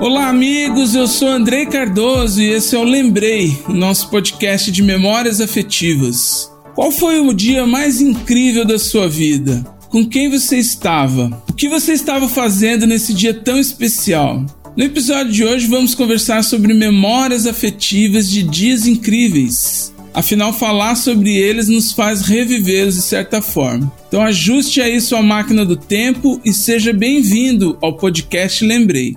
Olá, amigos. Eu sou Andrei Cardoso e esse é o Lembrei, nosso podcast de memórias afetivas. Qual foi o dia mais incrível da sua vida? Com quem você estava? O que você estava fazendo nesse dia tão especial? No episódio de hoje vamos conversar sobre memórias afetivas de dias incríveis. Afinal, falar sobre eles nos faz revivê-los de certa forma. Então ajuste aí sua máquina do tempo e seja bem-vindo ao podcast Lembrei.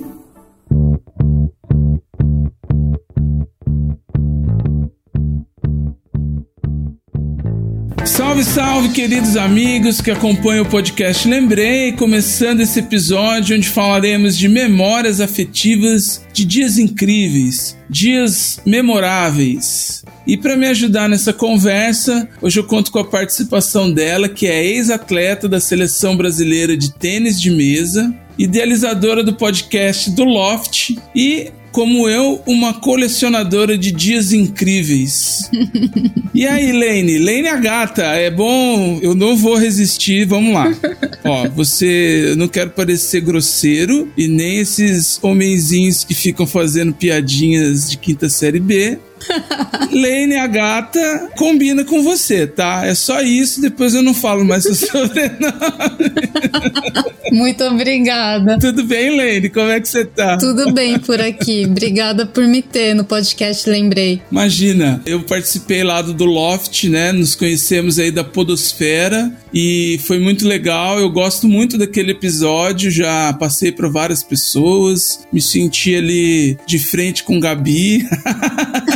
Salve, salve, queridos amigos que acompanham o podcast Lembrei, começando esse episódio onde falaremos de memórias afetivas de dias incríveis, dias memoráveis. E para me ajudar nessa conversa, hoje eu conto com a participação dela, que é ex-atleta da seleção brasileira de tênis de mesa, idealizadora do podcast do Loft e como eu, uma colecionadora de dias incríveis. e aí, Lane? Lane a gata, é bom, eu não vou resistir, vamos lá. Ó, você, eu não quero parecer grosseiro e nem esses homenzinhos que ficam fazendo piadinhas de quinta série B. Lane, a gata, combina com você, tá? É só isso, depois eu não falo mais seu sobrenome. Muito obrigada. Tudo bem, Lane? Como é que você tá? Tudo bem por aqui. Obrigada por me ter no podcast Lembrei. Imagina, eu participei lá do, do Loft, né? Nos conhecemos aí da Podosfera e foi muito legal. Eu gosto muito daquele episódio, já passei para várias pessoas, me senti ali de frente com Gabi.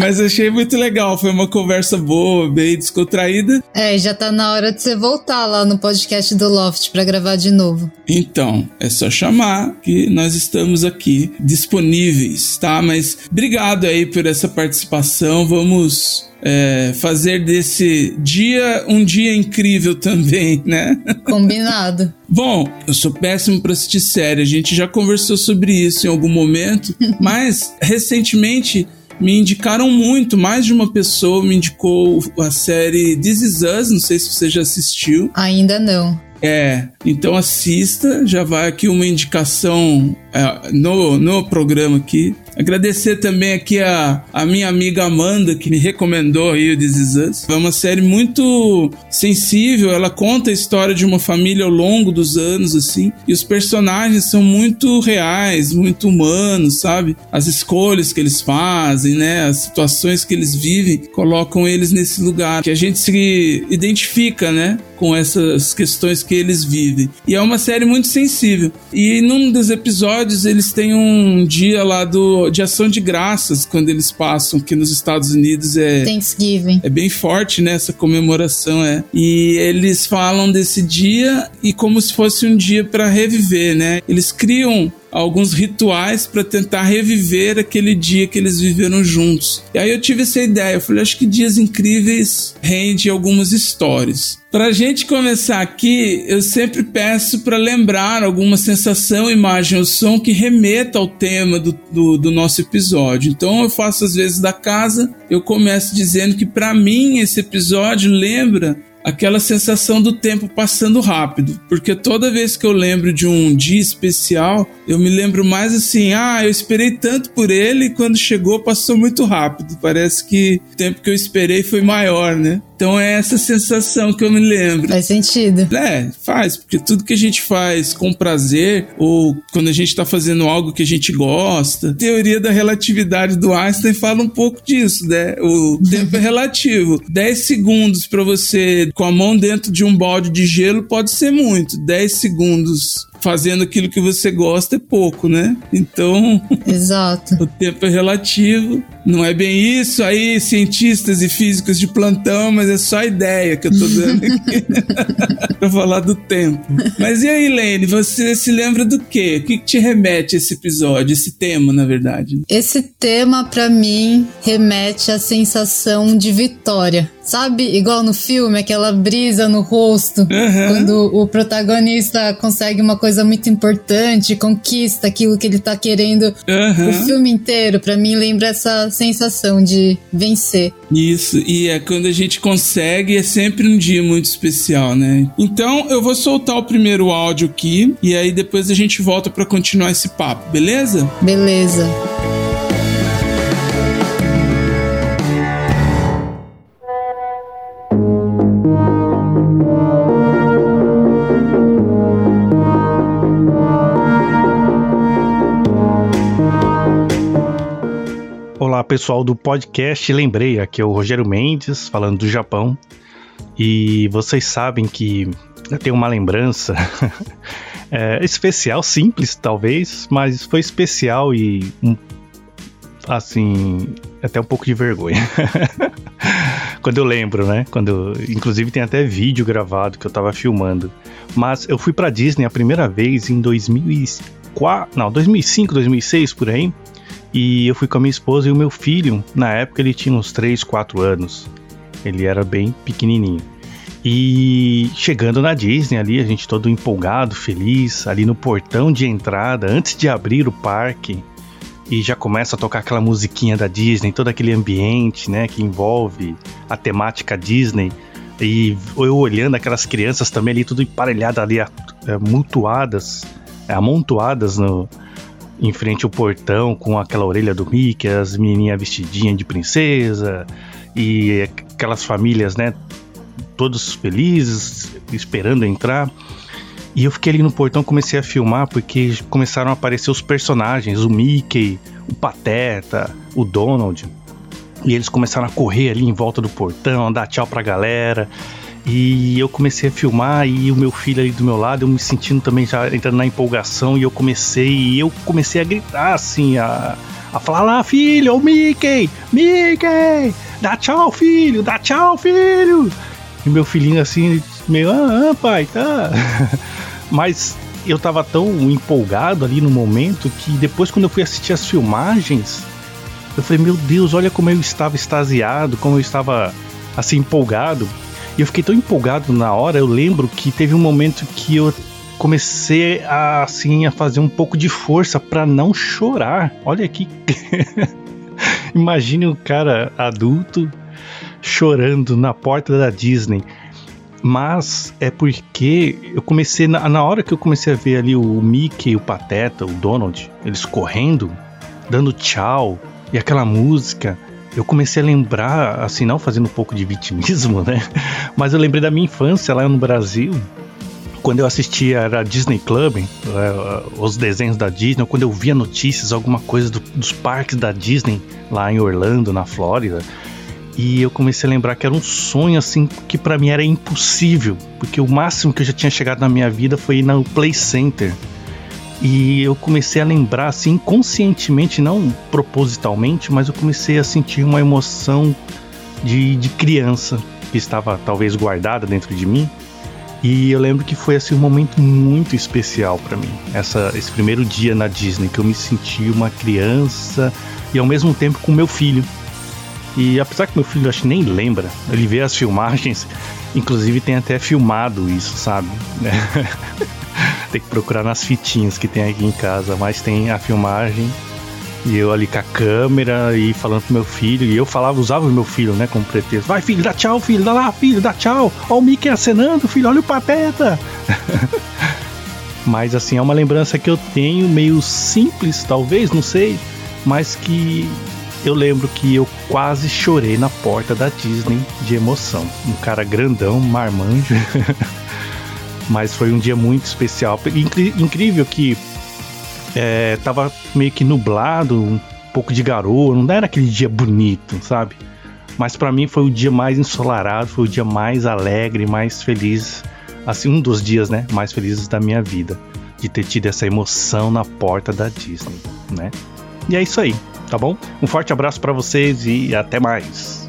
Mas achei muito legal, foi uma conversa boa, bem descontraída. É, já tá na hora de você voltar lá no podcast do Loft para gravar de novo. Então, é só chamar que nós estamos aqui disponíveis, tá? Mas obrigado aí por essa participação. Vamos é, fazer desse dia um dia incrível também, né? Combinado. Bom, eu sou péssimo para assistir série, a gente já conversou sobre isso em algum momento, mas recentemente me indicaram muito, mais de uma pessoa me indicou a série This Is Us, não sei se você já assistiu. Ainda não. É, então assista, já vai aqui uma indicação é, no, no programa aqui. Agradecer também aqui a, a minha amiga Amanda, que me recomendou aí o This Is Us. É uma série muito sensível, ela conta a história de uma família ao longo dos anos, assim, e os personagens são muito reais, muito humanos, sabe? As escolhas que eles fazem, né? As situações que eles vivem, colocam eles nesse lugar, que a gente se identifica, né? Com essas questões que eles vivem. E é uma série muito sensível. E num dos episódios, eles têm um dia lá do de ação de graças quando eles passam, que nos Estados Unidos é Thanksgiving. é bem forte né, essa comemoração é. E eles falam desse dia e como se fosse um dia para reviver, né? Eles criam alguns rituais para tentar reviver aquele dia que eles viveram juntos. E aí eu tive essa ideia, eu falei, acho que Dias Incríveis rende algumas histórias. Pra gente começar aqui, eu sempre peço para lembrar alguma sensação, imagem ou som que remeta ao tema do, do, do, nosso episódio. Então eu faço às vezes da casa, eu começo dizendo que para mim esse episódio lembra aquela sensação do tempo passando rápido, porque toda vez que eu lembro de um dia especial, eu me lembro mais assim, ah, eu esperei tanto por ele e quando chegou passou muito rápido. Parece que o tempo que eu esperei foi maior, né? Então é essa sensação que eu me lembro. Faz sentido. É, faz, porque tudo que a gente faz com prazer ou quando a gente tá fazendo algo que a gente gosta, a teoria da relatividade do Einstein fala um pouco disso, né? O tempo é relativo. 10 segundos para você com a mão dentro de um balde de gelo pode ser muito. 10 segundos fazendo aquilo que você gosta é pouco, né? Então, Exato. o tempo é relativo. Não é bem isso aí, cientistas e físicos de plantão, mas é só ideia que eu tô dando aqui pra falar do tempo. Mas e aí, Lene, você se lembra do quê? O que, que te remete a esse episódio, esse tema, na verdade? Esse tema, pra mim, remete à sensação de vitória. Sabe, igual no filme, aquela brisa no rosto, Uhum. quando o protagonista consegue uma coisa muito importante, conquista aquilo que ele tá querendo o Aham. filme inteiro. Pra mim, lembra essa sensação de vencer. Isso, e é quando a gente consegue, é sempre um dia muito especial, né? Então eu vou soltar o primeiro áudio aqui e aí depois a gente volta pra continuar esse papo, beleza? Beleza. Pessoal do podcast Lembrei, aqui é o Rogério Mendes falando do Japão e vocês sabem que eu tenho uma lembrança é, especial, simples talvez, mas foi especial e um, assim até um pouco de vergonha quando eu lembro, né? Quando inclusive tem até vídeo gravado que eu tava filmando, mas eu fui pra Disney a primeira vez em 2004, não 2005, 2006 por aí. E eu fui com a minha esposa e o meu filho. Na época ele tinha uns 3, 4 anos. Ele era bem pequenininho. E chegando na Disney ali, a gente todo empolgado, feliz, ali no portão de entrada, antes de abrir o parque. E já começa a tocar aquela musiquinha da Disney, todo aquele ambiente, né, que envolve a temática Disney. E eu olhando aquelas crianças também ali, tudo emparelhado ali, mutuadas, amontoadas no, em frente ao portão com aquela orelha do Mickey, as menininhas vestidinhas de princesa e aquelas famílias, né, todos felizes, esperando entrar. E eu fiquei ali no portão, comecei a filmar porque começaram a aparecer os personagens, o Mickey, o Pateta, o Donald. E eles começaram a correr ali em volta do portão, dar tchau pra galera. E eu comecei a filmar e o meu filho ali do meu lado, eu me sentindo também já entrando na empolgação e eu comecei, e eu comecei a gritar assim, a, a falar lá, filho, o Mickey, Mickey, dá tchau, filho, dá tchau, filho. E meu filhinho assim, meio, ah, ah pai, tá. Mas eu tava tão empolgado ali no momento que depois quando eu fui assistir as filmagens, eu falei, meu Deus, olha como eu estava extasiado, como eu estava assim empolgado. E eu fiquei tão empolgado na hora, eu lembro que teve um momento que eu comecei a, assim a fazer um pouco de força para não chorar. Olha aqui. Imagine um cara adulto chorando na porta da Disney. Mas é porque eu comecei, na, na hora que eu comecei a ver ali o Mickey, o Pateta, o Donald, eles correndo, dando tchau, e aquela música, eu comecei a lembrar, assim, não fazendo um pouco de vitimismo, né? Mas eu lembrei da minha infância lá no Brasil, quando eu assistia a Disney Club, é, os desenhos da Disney, quando eu via notícias, alguma coisa do, dos parques da Disney lá em Orlando, na Flórida. E eu comecei a lembrar que era um sonho assim que para mim era impossível, porque o máximo que eu já tinha chegado na minha vida foi ir no Play Center. E eu comecei a lembrar assim inconscientemente, não propositalmente, mas eu comecei a sentir uma emoção de, de criança que estava talvez guardada dentro de mim. E eu lembro que foi assim um momento muito especial para mim. Essa, esse primeiro dia na Disney que eu me senti uma criança e ao mesmo tempo com meu filho. E apesar que meu filho acho que nem lembra, ele vê as filmagens, inclusive tem até filmado isso, sabe? tem que procurar nas fitinhas que tem aqui em casa, mas tem a filmagem e eu ali com a câmera e falando pro meu filho, e eu falava, usava o meu filho, né, como pretexto. Vai, filho, dá tchau, filho, dá lá, filho, dá tchau. Ó o Mickey acenando, filho, olha o pateta. mas assim, é uma lembrança que eu tenho meio simples, talvez, não sei, mas que eu lembro que eu quase chorei na porta da Disney de emoção. Um cara grandão, marmanjo. Mas foi um dia muito especial. Incrível que é, tava meio que nublado, um pouco de garoa, não era aquele dia bonito, sabe? Mas para mim foi o dia mais ensolarado, foi o dia mais alegre, mais feliz, assim, um dos dias, né, mais felizes da minha vida. de ter tido essa emoção na porta da Disney, né? E é isso aí, tá bom? Um forte abraço para vocês e até mais.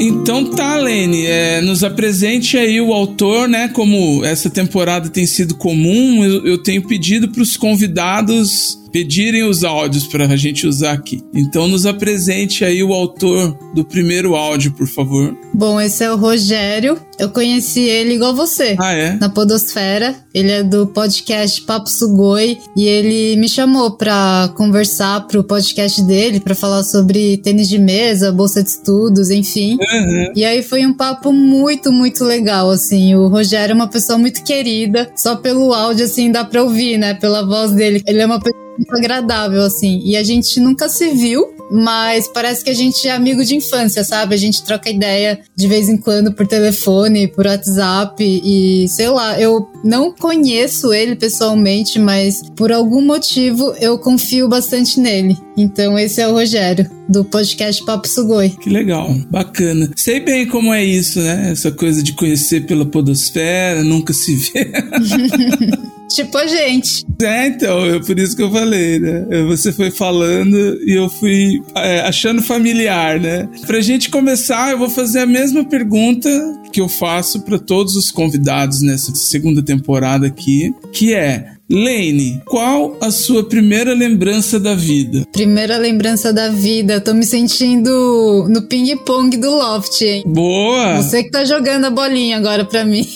Então tá, Lene, é, nos apresente aí o autor, né? Como essa temporada tem sido comum, eu, eu tenho pedido para os convidados pedirem os áudios para a gente usar aqui. Então nos apresente aí o autor do primeiro áudio, por favor. Bom, esse é o Rogério. Eu conheci ele igual você. Ah, é? Na Podosfera. Ele é do podcast Papo Sugoi e ele me chamou pra conversar pro podcast dele, pra falar sobre tênis de mesa, bolsa de estudos, enfim. Uhum. E aí foi um papo muito, muito legal, assim. O Rogério é uma pessoa muito querida. Só pelo áudio, assim, dá pra ouvir, né? Pela voz dele. Ele é uma pessoa muito agradável, assim. E a gente nunca se viu, mas parece que a gente é amigo de infância, sabe? A gente troca ideia de vez em quando por telefone, por WhatsApp e sei lá, eu não conheço ele pessoalmente, mas por algum motivo eu confio bastante nele. Então esse é o Rogério, do podcast Papo Sugoi. Que legal, bacana. Sei bem como é isso, né? Essa coisa de conhecer pela podosfera, nunca se vê. Tipo a gente. É, então, é por isso que eu falei, né? Você foi falando e eu fui é, achando familiar, né? Pra gente começar, eu vou fazer a mesma pergunta que eu faço para todos os convidados nessa segunda temporada aqui, que é Lane, qual a sua primeira lembrança da vida? Primeira lembrança da vida. Tô me sentindo no ping-pong do Loft, hein? Boa! Você que tá jogando a bolinha agora pra mim.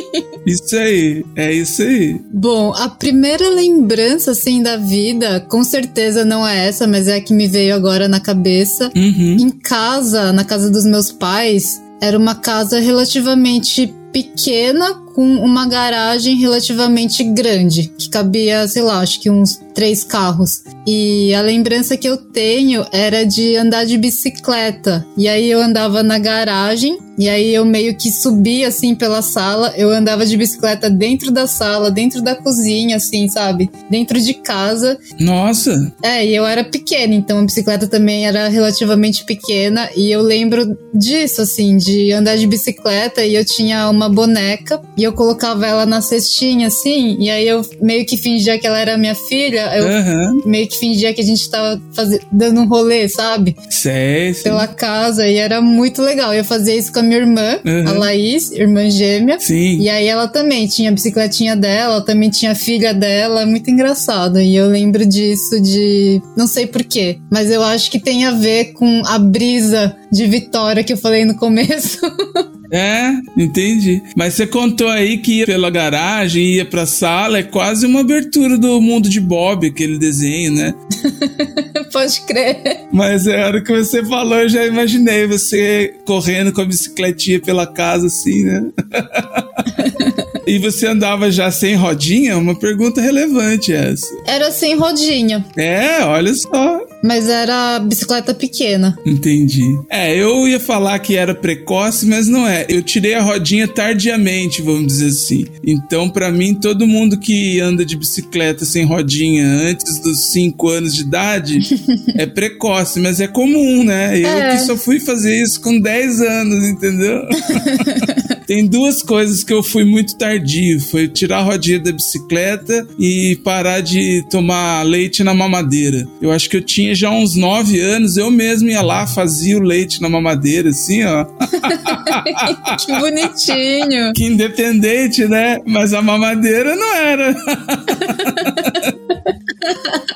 Isso aí, é isso aí. Bom, a primeira lembrança, assim, da vida, com certeza não é essa, mas é a que me veio agora na cabeça. Uhum. Em casa, na casa dos meus pais, era uma casa relativamente pequena com uma garagem relativamente grande, que cabia, sei lá, acho que uns três carros. E a lembrança que eu tenho era de andar de bicicleta. E aí eu andava na garagem, e aí eu meio que subia assim pela sala, eu andava de bicicleta dentro da sala, dentro da cozinha, assim, sabe? Dentro de casa. Nossa! É, e eu era pequena, então a bicicleta também era relativamente pequena. E eu lembro disso, assim, de andar de bicicleta e eu tinha uma boneca e eu colocava ela na cestinha, assim, e aí eu meio que fingia que ela era minha filha, eu Aham. meio que fingia que a gente tava dando um rolê, sabe? Sei, sei. Pela casa, e era muito legal. Eu fazia isso com a minha irmã, Uhum. a Laís, irmã gêmea. Sim. E aí ela também tinha a bicicletinha dela, ela também tinha a filha dela, muito engraçado. E eu lembro disso de. Não sei porquê, mas eu acho que tem a ver com a brisa de Vitória que eu falei no começo. É, entendi. Mas você contou aí que ia pela garagem, ia pra sala, é quase uma abertura do mundo de Bob, aquele desenho, né? Pode crer. Mas é a hora que você falou, eu já imaginei você correndo com a bicicletinha pela casa, assim, né? e você andava já sem rodinha? Uma pergunta relevante essa. Era sem rodinha, É, olha só. mas era bicicleta pequena. Entendi. É, eu ia falar que era precoce, mas não é. Eu tirei a rodinha tardiamente, vamos dizer assim. Então, pra mim, todo mundo que anda de bicicleta sem rodinha antes dos 5 anos de idade é precoce, mas é comum, né? Eu É. que só fui fazer isso com 10 anos, entendeu? Tem duas coisas que eu fui muito tardio. Foi tirar a rodinha da bicicleta e parar de tomar leite na mamadeira. Eu acho que eu tinha já uns 9 anos, eu mesmo ia lá, fazia o leite na mamadeira, assim, ó. Que bonitinho. Que independente, né? Mas a mamadeira não era.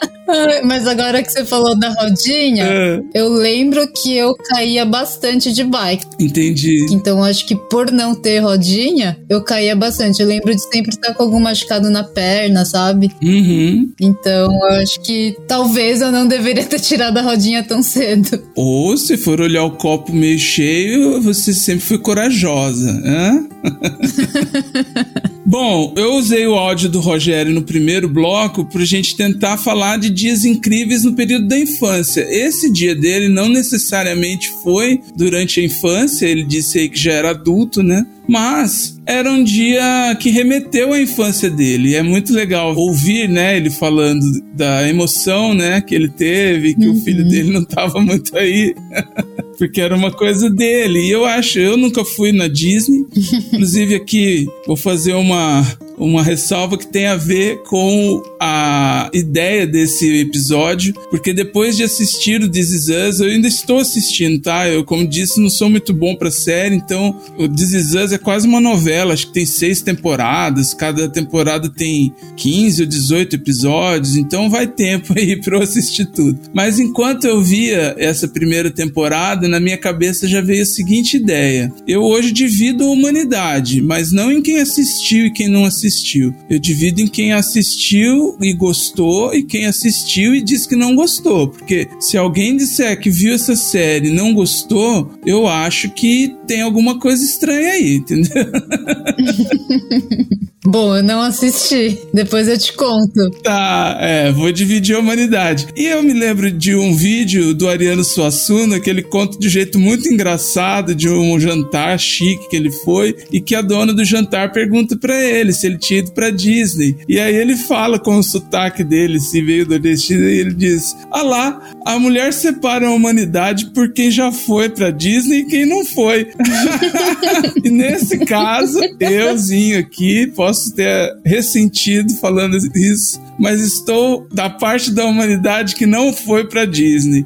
Ai, Mas agora que você falou da rodinha, É, eu lembro que eu caía bastante de bike. entendi. Então acho que por não ter rodinha, eu caía bastante. Eu lembro de sempre estar com algum machucado na perna, sabe? Uhum. Então eu acho que talvez eu não deveria ter tirado a rodinha tão cedo. Ou se for olhar o copo meio cheio, você sempre foi corajosa, hã? Bom, eu usei o áudio do Rogério no primeiro bloco pra gente tentar falar de dias incríveis no período da infância. Esse dia dele não necessariamente foi durante a infância, ele disse aí que já era adulto, né? Mas era um dia que remeteu à infância dele. É muito legal ouvir, né, ele falando da emoção, né, que ele teve, que uhum. o filho dele não estava muito aí. porque era uma coisa dele. E eu acho, eu nunca fui na Disney. Inclusive aqui vou fazer uma uma ressalva que tem a ver com a ideia desse episódio, porque depois de assistir o This Is Us, eu ainda estou assistindo, tá? Eu, como disse, não sou muito bom pra série, então o This Is Us é quase uma novela, acho que tem seis temporadas, cada temporada tem 15 ou 18 episódios, então vai tempo aí pra eu assistir tudo. Mas enquanto eu via essa primeira temporada, na minha cabeça já veio a seguinte ideia: eu hoje divido a humanidade, mas não em quem assistiu e quem não assistiu assistiu. Eu divido em quem assistiu e gostou e quem assistiu e diz que não gostou. Porque se alguém disser que viu essa série e não gostou, eu acho que tem alguma coisa estranha aí, entendeu? Bom, eu não assisti. Depois eu te conto. Tá, é, vou dividir a humanidade. E eu me lembro de um vídeo do Ariano Suassuna que ele conta de jeito muito engraçado de um jantar chique que ele foi e que a dona do jantar pergunta para ele se ele tinha ido pra Disney. E aí ele fala com o sotaque dele, se veio do destino, e ele diz: Ah lá, a mulher separa a humanidade por quem já foi pra Disney e quem não foi. e nesse caso, euzinho aqui, posso ter ressentido falando isso, mas estou da parte da humanidade que não foi para Disney.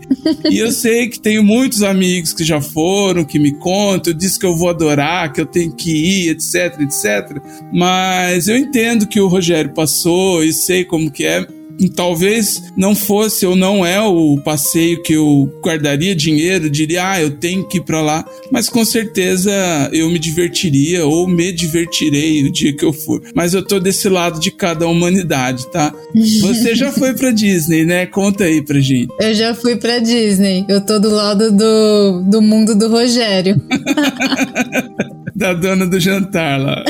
e eu sei que tenho muitos amigos que já foram, que me contam, disse que eu vou adorar, que eu tenho que ir, etc, etc. Mas eu entendo que o Rogério passou e sei como que é talvez não fosse ou não é o passeio que eu guardaria dinheiro, diria, ah, eu tenho que ir para lá, mas com certeza eu me divertiria ou me divertirei o dia que eu for. Mas eu tô desse lado de cada humanidade, tá? Você já foi para Disney, né? Conta aí pra gente. Eu já fui para Disney. Eu tô do lado do, do mundo do Rogério. da dona do jantar lá.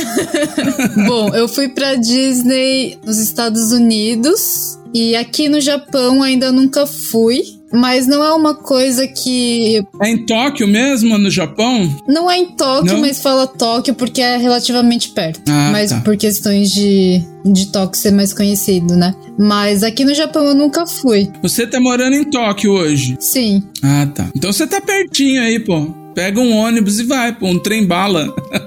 Bom, eu fui para Disney nos Estados Unidos e aqui no Japão ainda nunca fui. Mas não é uma coisa que. É em Tóquio mesmo, no Japão? Não é em Tóquio, não? mas fala Tóquio porque é relativamente perto. Ah, mas tá. por questões de, de Tóquio ser mais conhecido, né? Mas aqui no Japão eu nunca fui. Você tá morando em Tóquio hoje? Sim. Ah, tá. Então você tá pertinho aí, pô pega um ônibus e vai, pô, um trem bala.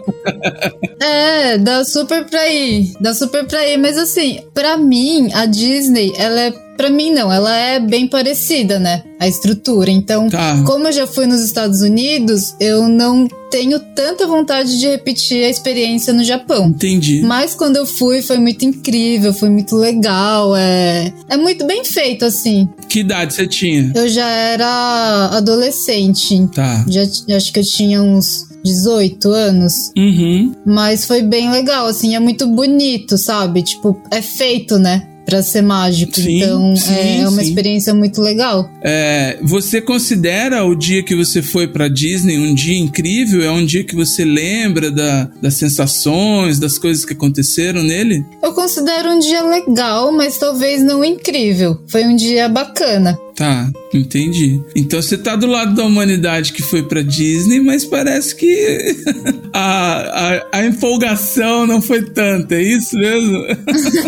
é, dá super pra ir, dá super pra ir, mas assim, pra mim, a Disney, ela é Pra mim, não. Ela é bem parecida, né? A estrutura. Então, tá. como eu já fui nos Estados Unidos, eu não tenho tanta vontade de repetir a experiência no Japão. Entendi. Mas quando eu fui, foi muito incrível, foi muito legal. É, é muito bem feito, assim. Que idade você tinha? Eu já era adolescente. Tá. Já, acho que eu tinha uns 18 anos. Uhum. Mas foi bem legal, assim, é muito bonito, sabe? Tipo, é feito, né? Para ser mágico. Sim, então sim, é uma sim. experiência muito legal. É, você considera o dia que você foi para Disney um dia incrível? É um dia que você lembra da, das sensações, das coisas que aconteceram nele? Eu considero um dia legal, mas talvez não incrível. Foi um dia bacana. Tá, entendi. Então você tá do lado da humanidade que foi pra Disney, mas parece que a, a, a empolgação não foi tanta, é isso mesmo?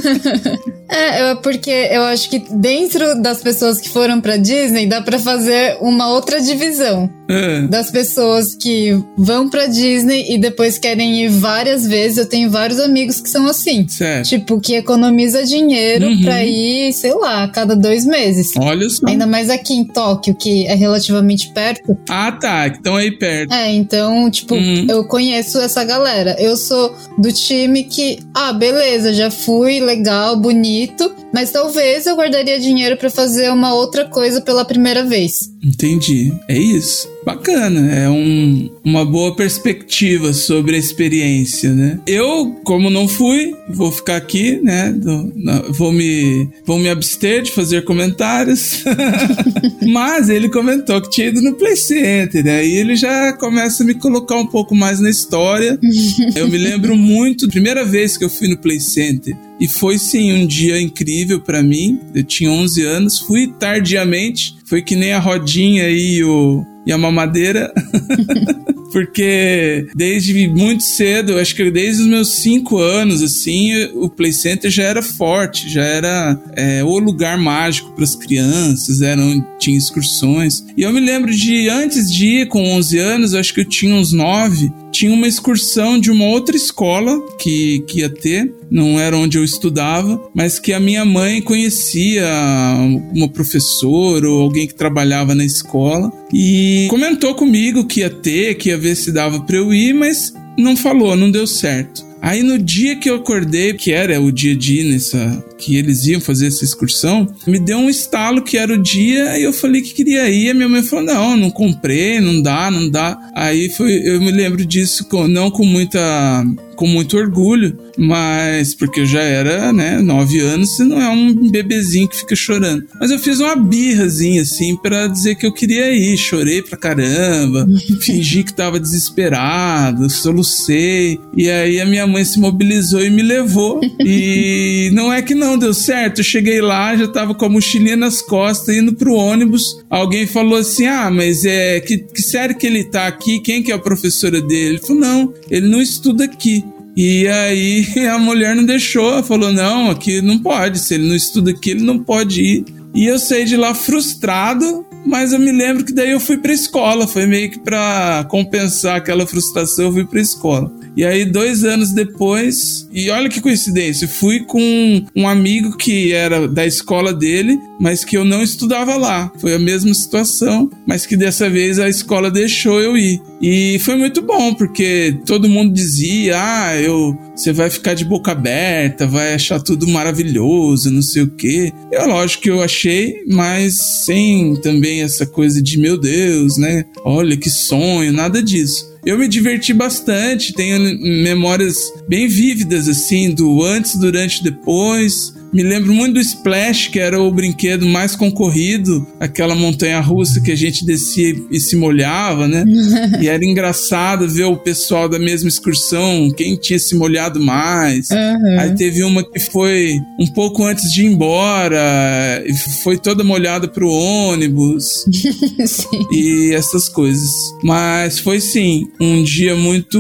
é, porque eu acho que dentro das pessoas que foram pra Disney dá para fazer uma outra divisão. É. Das pessoas que vão pra Disney e depois querem ir várias vezes. Eu tenho vários amigos que são assim. Certo. Tipo, que economiza dinheiro uhum. pra ir, sei lá, a cada dois meses. Olha só. Ainda mais aqui em Tóquio, que é relativamente perto. Ah, tá. Então aí perto. É, então, tipo, uhum. eu conheço essa galera. Eu sou do time que, ah, beleza, já fui, legal, bonito Mas talvez eu guardaria dinheiro pra fazer uma outra coisa pela primeira vez. Entendi. É isso. Bacana, é um, uma boa perspectiva sobre a experiência, né? Eu, como não fui, vou ficar aqui, né? Do- vou, me, vou me abster de fazer comentários. Mas ele comentou que tinha ido no Play Center, né? aí ele já começa a me colocar um pouco mais na história. Eu me lembro muito, primeira vez que eu fui no Play Center. E foi sim um dia incrível pra mim. Eu tinha 11 anos, fui tardiamente. Foi que nem a rodinha e, o, e a mamadeira. Porque desde muito cedo, acho que desde os meus 5 anos, assim, o Play Center já era forte, já era é, o lugar mágico para as crianças, eram, tinha excursões. E eu me lembro de, antes de ir com 11 anos, acho que eu tinha uns 9, tinha uma excursão de uma outra escola que, que ia ter, não era onde eu estudava, mas que a minha mãe conhecia uma professora ou alguém que trabalhava na escola e comentou comigo que ia ter, que ia ver se dava pra eu ir, mas não falou, não deu certo. Aí no dia que eu acordei, que era o dia de ir nessa. Que eles iam fazer essa excursão, me deu um estalo que era o dia e eu falei que queria ir. A minha mãe falou: não, não comprei, não dá, não dá. Aí foi, eu me lembro disso com, não com muita. com muito orgulho, mas porque eu já era, né, nove anos, você não é um bebezinho que fica chorando. Mas eu fiz uma birrazinha assim pra dizer que eu queria ir, chorei pra caramba, fingi que tava desesperado, solucei. E aí a minha mãe se mobilizou e me levou. E não é que não deu certo. Eu cheguei lá, já tava com a mochilinha nas costas, indo pro ônibus. Alguém falou assim: Ah, mas é. Que, que que ele tá aqui? Quem que é a professora dele? Ele falou: Não, ele não estuda aqui. E aí a mulher não deixou, falou: Não, aqui não pode. Se ele não estuda aqui, ele não pode ir. E eu saí de lá frustrado, mas eu me lembro que daí eu fui pra escola. Foi meio que pra compensar aquela frustração, eu fui pra escola. E aí, dois anos depois, e olha que coincidência, fui com um amigo que era da escola dele, mas que eu não estudava lá. Foi a mesma situação, mas que dessa vez a escola deixou eu ir. E foi muito bom, porque todo mundo dizia: ah, eu, você vai ficar de boca aberta, vai achar tudo maravilhoso, não sei o quê. Eu, lógico que eu achei, mas sem também essa coisa de meu Deus, né? Olha que sonho, nada disso. Eu me diverti bastante, tenho memórias bem vívidas, assim, do antes, durante e depois. Me lembro muito do Splash, que era o brinquedo mais concorrido, aquela montanha russa que a gente descia e se molhava, né? e era engraçado ver o pessoal da mesma excursão, quem tinha se molhado mais. Uhum. Aí teve uma que foi um pouco antes de ir embora, e foi toda molhada pro ônibus Sim. e essas coisas. Mas foi sim um dia muito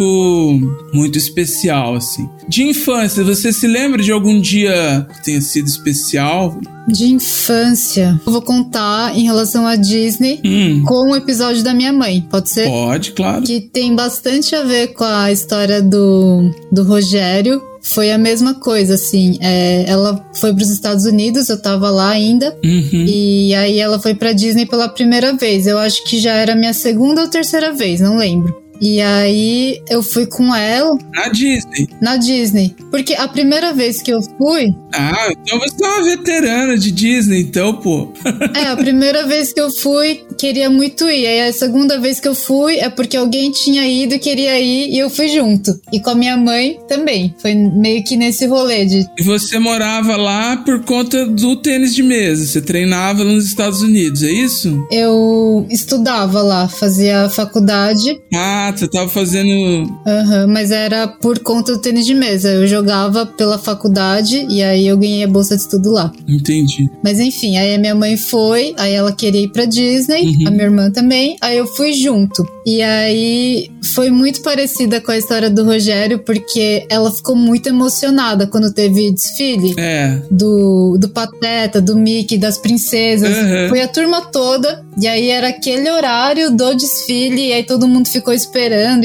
muito especial assim. De infância, você se lembra de algum dia que tenha sido especial? De infância. Eu vou contar em relação à Disney Hum, com o episódio da minha mãe. Pode ser? pode, claro. Que tem bastante a ver com a história do, do Rogério. Foi a mesma coisa, assim. É, ela foi para os Estados Unidos, eu tava lá ainda. Uhum. E aí ela foi pra Disney pela primeira vez. Eu acho que já era minha segunda ou terceira vez, não lembro. E aí eu fui com ela Na Disney. na Disney. Porque a primeira vez que eu fui, Ah, então você é uma veterana de Disney, então, pô. é, a primeira vez que eu fui, queria muito ir. Aí a segunda vez que eu fui é porque alguém tinha ido e queria ir e eu fui junto. E com a minha mãe também. Foi meio que nesse rolê de E você morava lá por conta do tênis de mesa. Você treinava nos Estados Unidos, é isso? eu estudava lá, fazia faculdade, Ah, você tava fazendo. aham, mas era por conta do tênis de mesa. Eu jogava pela faculdade e aí eu ganhei a bolsa de estudo lá. Entendi. Mas enfim, aí a minha mãe foi, aí ela queria ir pra Disney, Uhum. a minha irmã também, aí eu fui junto. E aí foi muito parecida com a história do Rogério, porque ela ficou muito emocionada quando teve desfile. É. Do, do Pateta, do Mickey, das princesas. Uhum. Foi a turma toda. E aí era aquele horário do desfile. E aí todo mundo ficou esperando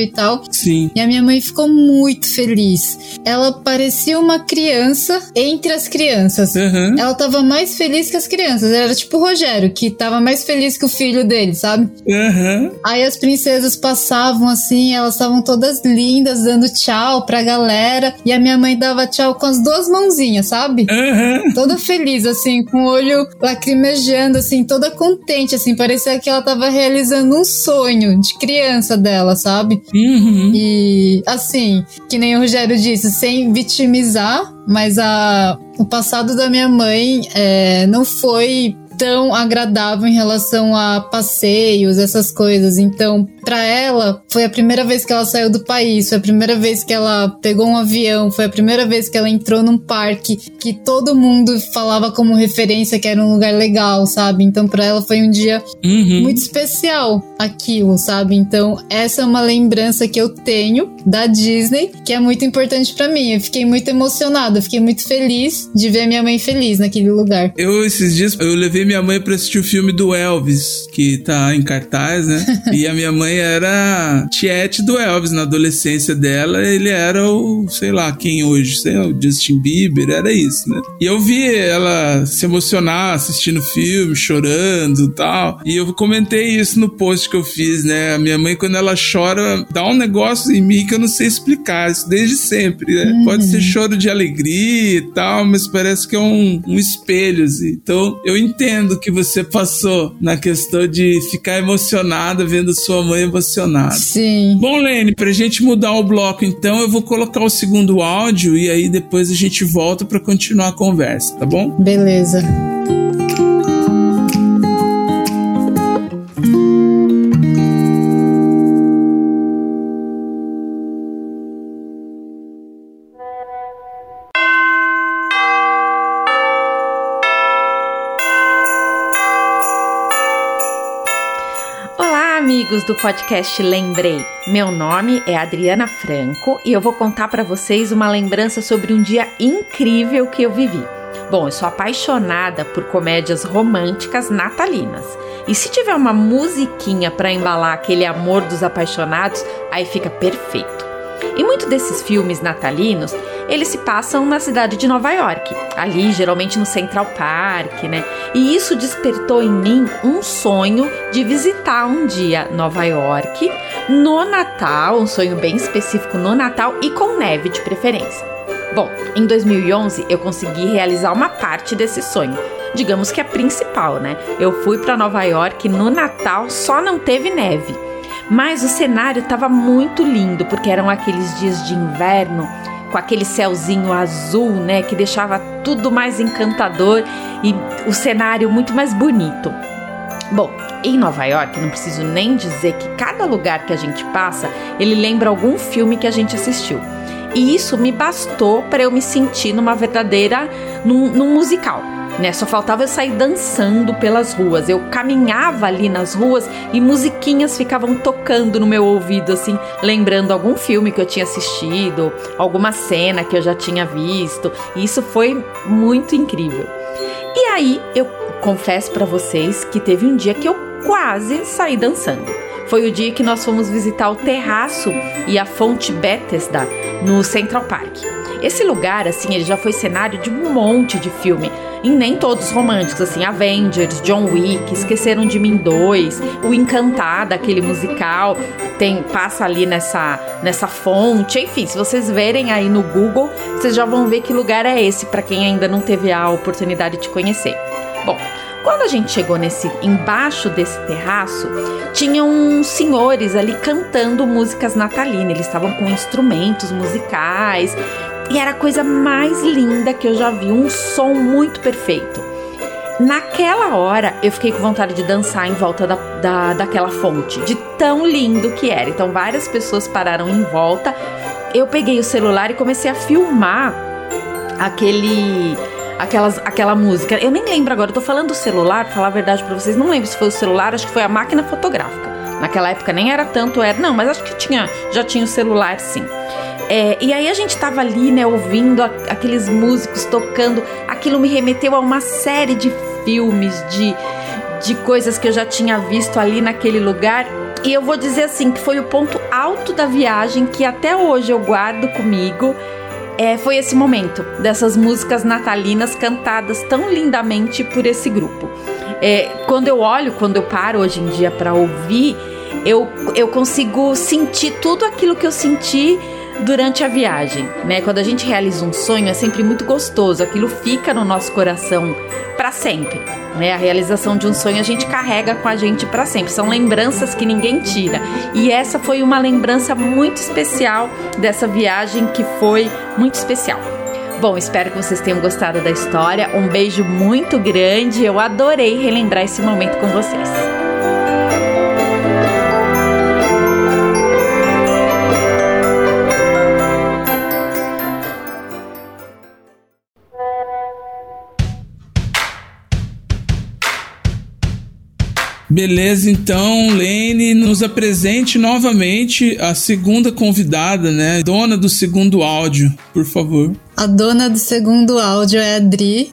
e tal. Sim. E a minha mãe ficou muito feliz. Ela parecia uma criança entre as crianças. Uhum. Ela tava mais feliz que as crianças. Era tipo o Rogério, que tava mais feliz que o filho dele, sabe? Uhum. Aí as princesas passavam assim, elas estavam todas lindas, dando tchau pra galera. E a minha mãe dava tchau com as duas mãozinhas, sabe? Uhum. Toda feliz, assim, com o olho lacrimejando, assim, toda contente, assim. Parecia que ela tava realizando um sonho de criança dela, sabe? Uhum. E, assim, que nem o Rogério disse, sem vitimizar, mas a, o passado da minha mãe é, não foi tão agradável em relação a passeios, essas coisas. Então, para ela, foi a primeira vez que ela saiu do país, foi a primeira vez que ela pegou um avião, foi a primeira vez que ela entrou num parque que todo mundo falava como referência que era um lugar legal, sabe? Então, para ela foi um dia Uhum. muito especial aquilo, sabe? Então, essa é uma lembrança que eu tenho da Disney, que é muito importante pra mim. Eu fiquei muito emocionada, fiquei muito feliz de ver minha mãe feliz naquele lugar. Eu, esses dias, eu levei minha mãe pra assistir o filme do Elvis, que tá em cartaz, né? e a minha mãe era tiete do Elvis na adolescência dela. Ele era o, sei lá, quem hoje? Sei lá, o Justin Bieber, era isso, né? E eu vi ela se emocionar assistindo o filme, chorando e tal. E eu comentei isso no post que eu fiz, né? A minha mãe, quando ela chora, dá um negócio em mim que eu não sei explicar. Isso desde sempre, né? Pode ser choro de alegria e tal, mas parece que é um, um espelho, assim. Então, eu entendo que você passou na questão de ficar emocionada vendo sua mãe emocionada. Sim. Bom, Lene, pra gente mudar o bloco, então, eu vou colocar o segundo áudio e aí depois a gente volta pra continuar a conversa, tá bom? Beleza. Do podcast Lembrei. Meu nome é Adriana Franco e eu vou contar para vocês uma lembrança sobre um dia incrível que eu vivi. Bom, eu sou apaixonada por comédias românticas natalinas. E se tiver uma musiquinha para embalar aquele amor dos apaixonados, aí fica perfeito. E muitos desses filmes natalinos, eles se passam na cidade de Nova York, ali geralmente no Central Park, né? E isso despertou em mim um sonho de visitar um dia Nova York no Natal, um sonho bem específico no Natal e com neve de preferência. Bom, em 2011 eu consegui realizar uma parte desse sonho. Digamos que a principal, né? Eu fui para Nova York no Natal, só não teve neve. Mas o cenário estava muito lindo, porque eram aqueles dias de inverno, com aquele céuzinho azul, né, que deixava tudo mais encantador e o cenário muito mais bonito. Bom, em Nova York, não preciso nem dizer que cada lugar que a gente passa, ele lembra algum filme que a gente assistiu. E isso me bastou para eu me sentir numa verdadeira num, num musical. Né? Só faltava eu sair dançando pelas ruas. Eu caminhava ali nas ruas e musiquinhas ficavam tocando no meu ouvido, assim, lembrando algum filme que eu tinha assistido, alguma cena que eu já tinha visto. E isso foi muito incrível. E aí eu confesso para vocês que teve um dia que eu quase saí dançando. Foi o dia que nós fomos visitar o terraço e a fonte Bethesda no Central Park. Esse lugar, assim, ele já foi cenário de um monte de filme. E nem todos românticos, assim, Avengers, John Wick, Esqueceram de Mim 2, O Encantada, aquele musical, tem passa ali nessa, nessa fonte. Enfim, se vocês verem aí no Google, vocês já vão ver que lugar é esse, para quem ainda não teve a oportunidade de conhecer. Bom, quando a gente chegou nesse embaixo desse terraço, tinham senhores ali cantando músicas natalinas. Eles estavam com instrumentos musicais e era a coisa mais linda que eu já vi, um som muito perfeito. Naquela hora eu fiquei com vontade de dançar em volta da, da, daquela fonte, de tão lindo que era. Então várias pessoas pararam em volta. Eu peguei o celular e comecei a filmar aquele aquelas, aquela música. Eu nem lembro agora, eu tô falando do celular, pra falar a verdade pra vocês, não lembro se foi o celular, acho que foi a máquina fotográfica. Naquela época nem era tanto, era. Não, mas acho que tinha, já tinha o celular sim. É, e aí a gente tava ali, né, ouvindo a, aqueles músicos tocando. Aquilo me remeteu a uma série de filmes, de, de coisas que eu já tinha visto ali naquele lugar. E eu vou dizer assim que foi o ponto alto da viagem que até hoje eu guardo comigo. É, foi esse momento dessas músicas natalinas cantadas tão lindamente por esse grupo. É, quando eu olho, quando eu paro hoje em dia para ouvir, eu, eu consigo sentir tudo aquilo que eu senti durante a viagem, né? Quando a gente realiza um sonho é sempre muito gostoso, aquilo fica no nosso coração para sempre, né? A realização de um sonho a gente carrega com a gente para sempre. São lembranças que ninguém tira. E essa foi uma lembrança muito especial dessa viagem que foi muito especial. Bom, espero que vocês tenham gostado da história. Um beijo muito grande. Eu adorei relembrar esse momento com vocês. Beleza, então, Lene, nos apresente novamente a segunda convidada, né? Dona do segundo áudio, por favor. A dona do segundo áudio é a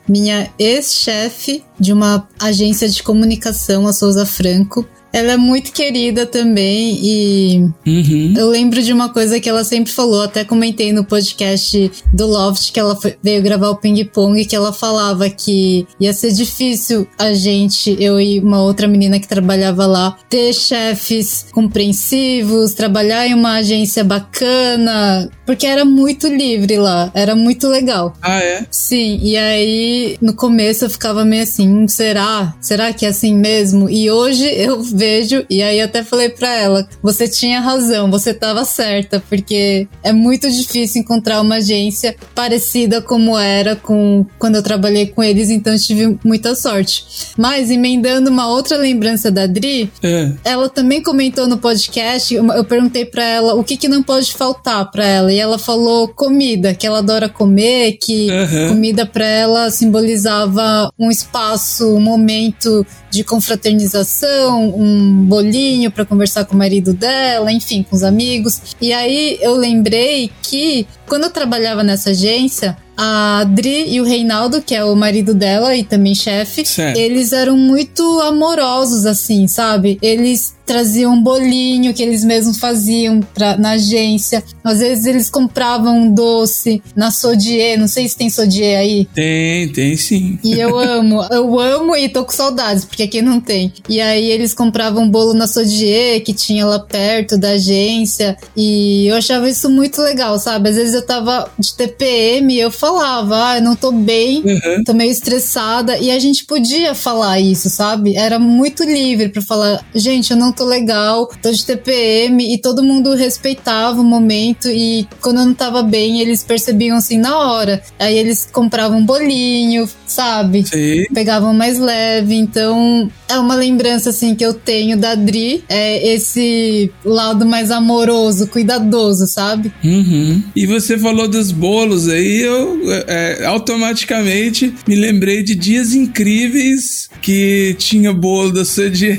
minha ex-chefe de uma agência de comunicação, a Souza Franco. Ela é muito querida também e Uhum. eu lembro de uma coisa que ela sempre falou, até comentei no podcast do Loft que ela foi- veio gravar o ping pong que ela falava que ia ser difícil a gente, eu e uma outra menina que trabalhava lá, ter chefes compreensivos, trabalhar em uma agência bacana, porque era muito livre lá, era muito legal. Ah, é? Sim, e aí no começo eu ficava meio assim, hum, será? Será que é assim mesmo? E hoje eu vejo, e aí até falei pra ela, você tinha razão, você tava certa, porque é muito difícil encontrar uma agência parecida como era com quando eu trabalhei com eles, então eu tive muita sorte. Mas emendando uma outra lembrança da Dri, É. ela também comentou no podcast, eu perguntei pra ela o que que não pode faltar pra ela, e ela falou comida, que ela adora comer, que Aham. comida pra ela simbolizava um espaço, um momento de confraternização, um bolinho pra conversar com o marido dela, enfim, com os amigos. E aí eu lembrei que quando eu trabalhava nessa agência, a Adri e o Reinaldo, que é o marido dela e também chefe, eles eram muito amorosos, assim, sabe? Eles traziam um bolinho que eles mesmos faziam pra, na agência. Às vezes eles compravam um doce na Sodier, não sei se tem Sodier aí. Tem, tem sim. E eu amo, eu amo e tô com saudades, porque aqui não tem. E aí eles compravam um bolo na Sodier, que tinha lá perto da agência, e eu achava isso muito legal, sabe? Às vezes eu tava de TPM e eu falava, ah, eu não tô bem, Uhum. tô meio estressada, e a gente podia falar isso, sabe? Era muito livre pra falar, gente, eu não tô legal, tô de TPM, e todo mundo respeitava o momento, e quando eu não tava bem, eles percebiam assim na hora. Aí eles compravam um bolinho, sabe? Sei. Pegavam mais leve, então é uma lembrança assim que eu tenho da Dri, é esse lado mais amoroso, cuidadoso, sabe? Uhum. E você falou dos bolos aí, eu é, automaticamente me lembrei de dias incríveis que tinha bolo da sua dia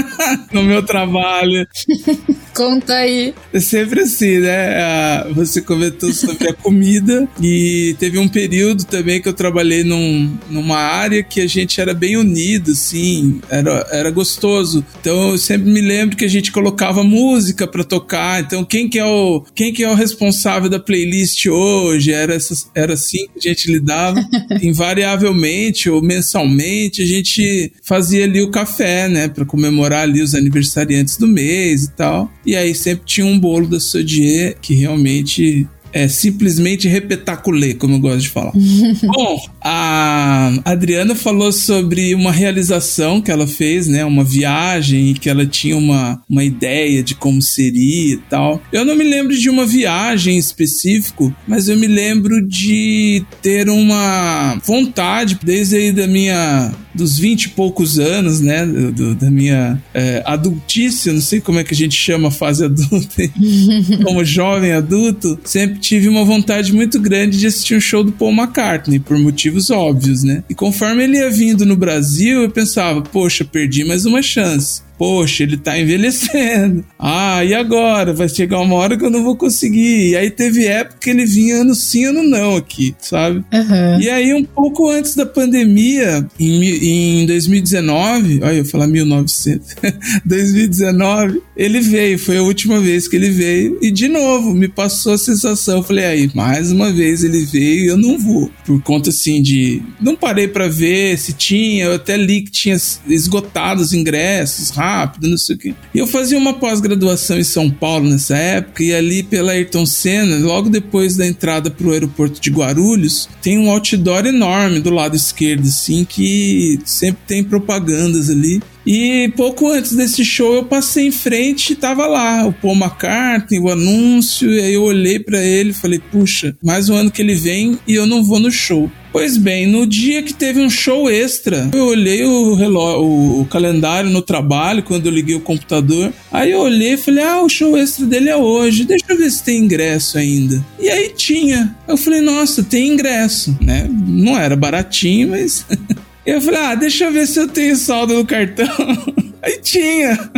no meu trabalho. Conta aí. É sempre assim, né? Você comentou sobre a comida e teve um período também que eu trabalhei num, numa área que a gente era bem unido, assim, era, era gostoso. Então eu sempre me lembro que a gente colocava música pra tocar. Então quem que é o quem que é o responsável da playlist hoje? Era essas, era assim que a gente lidava. Invariavelmente ou mensalmente a gente fazia ali o café, né, Pra comemorar ali os aniversariantes do mês e tal. E aí sempre tinha um bolo da Sodier que realmente é simplesmente repetaculê, como eu gosto de falar. Bom, a Adriana falou sobre uma realização que ela fez, né? Uma viagem e que ela tinha uma, uma ideia de como seria e tal. Eu não me lembro de uma viagem em específico, mas eu me lembro de ter uma vontade, desde aí da minha dos 20 e poucos anos, né? do- da minha é, adultice, não sei como é que a gente chama a fase adulta, como jovem adulto, sempre tive uma vontade muito grande de assistir um show do Paul McCartney, por motivos óbvios, né? E conforme ele ia vindo no Brasil, eu pensava, poxa, perdi mais uma chance. Poxa, ele tá envelhecendo. Ah, e agora? Vai chegar uma hora que eu não vou conseguir. E aí teve época que ele vinha ano sim, ano não aqui, sabe? Aham. E aí, um pouco antes da pandemia, em, em 2019, olha, eu falar 1900, 2019, ele veio, foi a última vez que ele veio, e de novo, me passou a sensação, eu falei, aí, mais uma vez ele veio e eu não vou, por conta assim de, não parei pra ver se tinha, eu até li que tinha esgotado os ingressos rápido, não sei o quê. E eu fazia uma pós-graduação em São Paulo nessa época, e ali pela Ayrton Senna, logo depois da entrada pro aeroporto de Guarulhos, tem um outdoor enorme do lado esquerdo, assim, que sempre tem propagandas ali. E pouco antes desse show eu passei em frente e tava lá, o Paul McCartney, o anúncio, e aí eu olhei pra ele e falei, puxa, mais um ano que ele vem e eu não vou no show. Pois bem, no dia que teve um show extra, eu olhei o, relógio, o, o calendário no trabalho, quando eu liguei o computador. Aí eu olhei e falei: Ah, o show extra dele é hoje, deixa eu ver se tem ingresso ainda. E aí tinha. Eu falei: Nossa, tem ingresso, né? Não era baratinho, mas. eu falei: Ah, deixa eu ver se eu tenho saldo no cartão. aí tinha.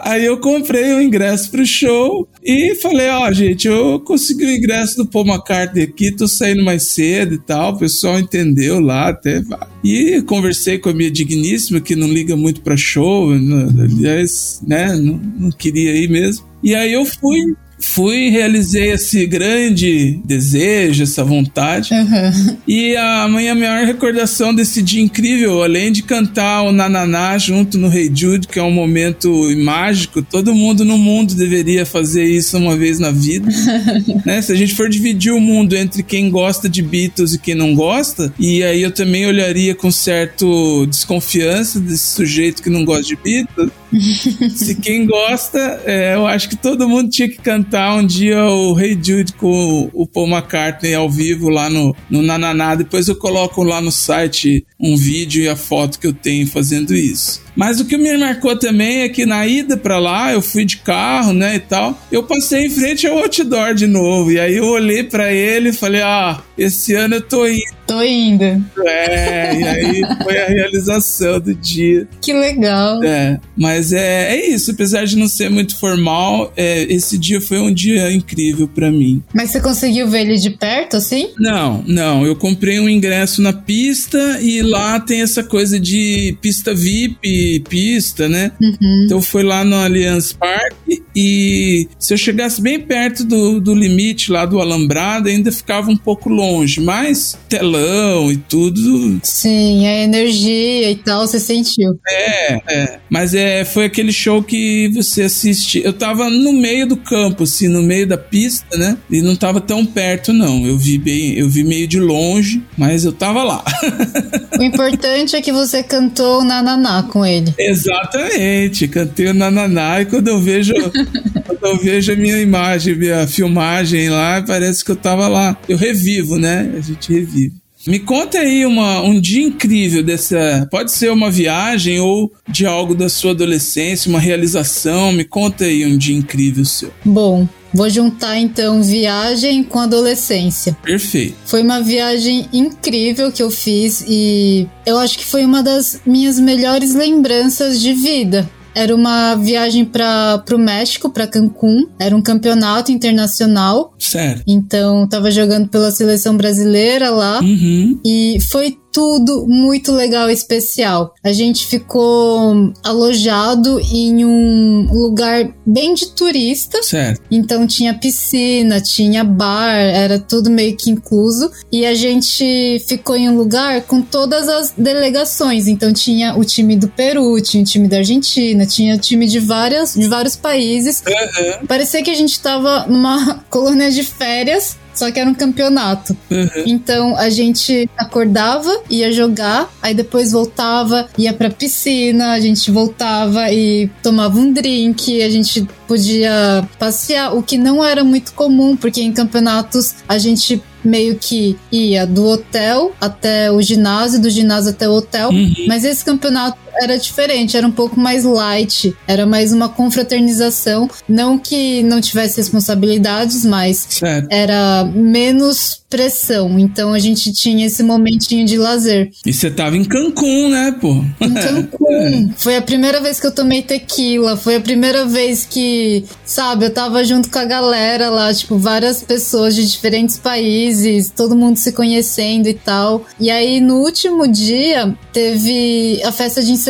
Aí eu comprei o ingresso pro show e falei, ó, gente, eu consegui o ingresso do Paul McCartney aqui, tô saindo mais cedo e tal, o pessoal entendeu lá até. E conversei com a minha digníssima, que não liga muito pra show, né, aliás, né, não, não queria ir mesmo. E aí eu fui, fui, realizei esse grande desejo, essa vontade. Aham. E a minha maior recordação desse dia incrível, além de cantar o Nananá junto no Rei Jude, que é um momento mágico, todo mundo no mundo deveria fazer isso uma vez na vida. né? Se a gente for dividir o mundo entre quem gosta de Beatles e quem não gosta, e aí eu também olharia com certo desconfiança desse sujeito que não gosta de Beatles. Se quem gosta, é, eu acho que todo mundo tinha que cantar um dia o Rei Jude com o, o Paul McCartney ao vivo lá no, no Nananá. Depois eu coloco lá no site um vídeo e a foto que eu tenho fazendo isso. Mas o que me marcou também é que na ida pra lá, eu fui de carro, né, e tal, eu passei em frente ao outdoor de novo. E aí eu olhei pra ele e falei, ah, esse ano eu tô indo. Tô indo. É, e aí foi a realização do dia. Que legal. É, mas é, é isso, apesar de não ser muito formal, é, esse dia foi um dia incrível pra mim. Mas você conseguiu ver ele de perto, assim? Não, não, eu comprei um ingresso na pista e lá tem essa coisa de pista VIP, pista, né? Uhum. Então foi lá no Allianz Parque e se eu chegasse bem perto do, do limite lá do alambrado, ainda ficava um pouco longe, mas telão e tudo. Sim, a energia e tal, você sentiu. É, é. Mas é, foi aquele show que você assiste. Eu tava no meio do campo, assim, no meio da pista, né? E não tava tão perto, não. Eu vi bem, eu vi meio de longe, mas eu tava lá. O importante é que você cantou Nananá com ele. Exatamente, cantei o Nananá e quando eu vejo quando eu vejo a minha imagem, minha filmagem lá, parece que eu tava lá. Eu revivo, né? A gente revive. Me conta aí uma, um dia incrível dessa. Pode ser uma viagem ou de algo da sua adolescência, uma realização. Me conta aí um dia incrível seu. Bom, vou juntar então viagem com adolescência. Perfeito. Foi uma viagem incrível que eu fiz e eu acho que foi uma das minhas melhores lembranças de vida. Era uma viagem para o México, para Cancún. Era um campeonato internacional. Sério. Então, tava jogando pela seleção brasileira lá. Uhum. E foi tudo muito legal e especial. A gente ficou alojado em um lugar bem de turista. Certo. Então tinha piscina, tinha bar, era tudo meio que incluso. E a gente ficou em um lugar com todas as delegações. Então tinha o time do Peru, tinha o time da Argentina, tinha o time de, várias, de vários países. Uhum. Parecia que a gente tava numa colônia de férias. Só que era um campeonato. Uhum. Então a gente acordava, ia jogar, aí depois voltava, ia pra piscina, a gente voltava e tomava um drink, a gente podia passear, o que não era muito comum, porque em campeonatos a gente meio que ia do hotel até o ginásio, do ginásio até o hotel. Uhum. Mas esse campeonato era diferente, era um pouco mais light, era mais uma confraternização. Não que não tivesse responsabilidades, mas era menos pressão. Então a gente tinha esse momentinho de lazer. E você tava em Cancún, né, pô? Em Cancún. Foi a primeira vez que eu tomei tequila. Foi a primeira vez que, sabe, eu tava junto com a galera lá, tipo, várias pessoas de diferentes países, todo mundo se conhecendo e tal. E aí, no último dia, teve a festa de encerramento.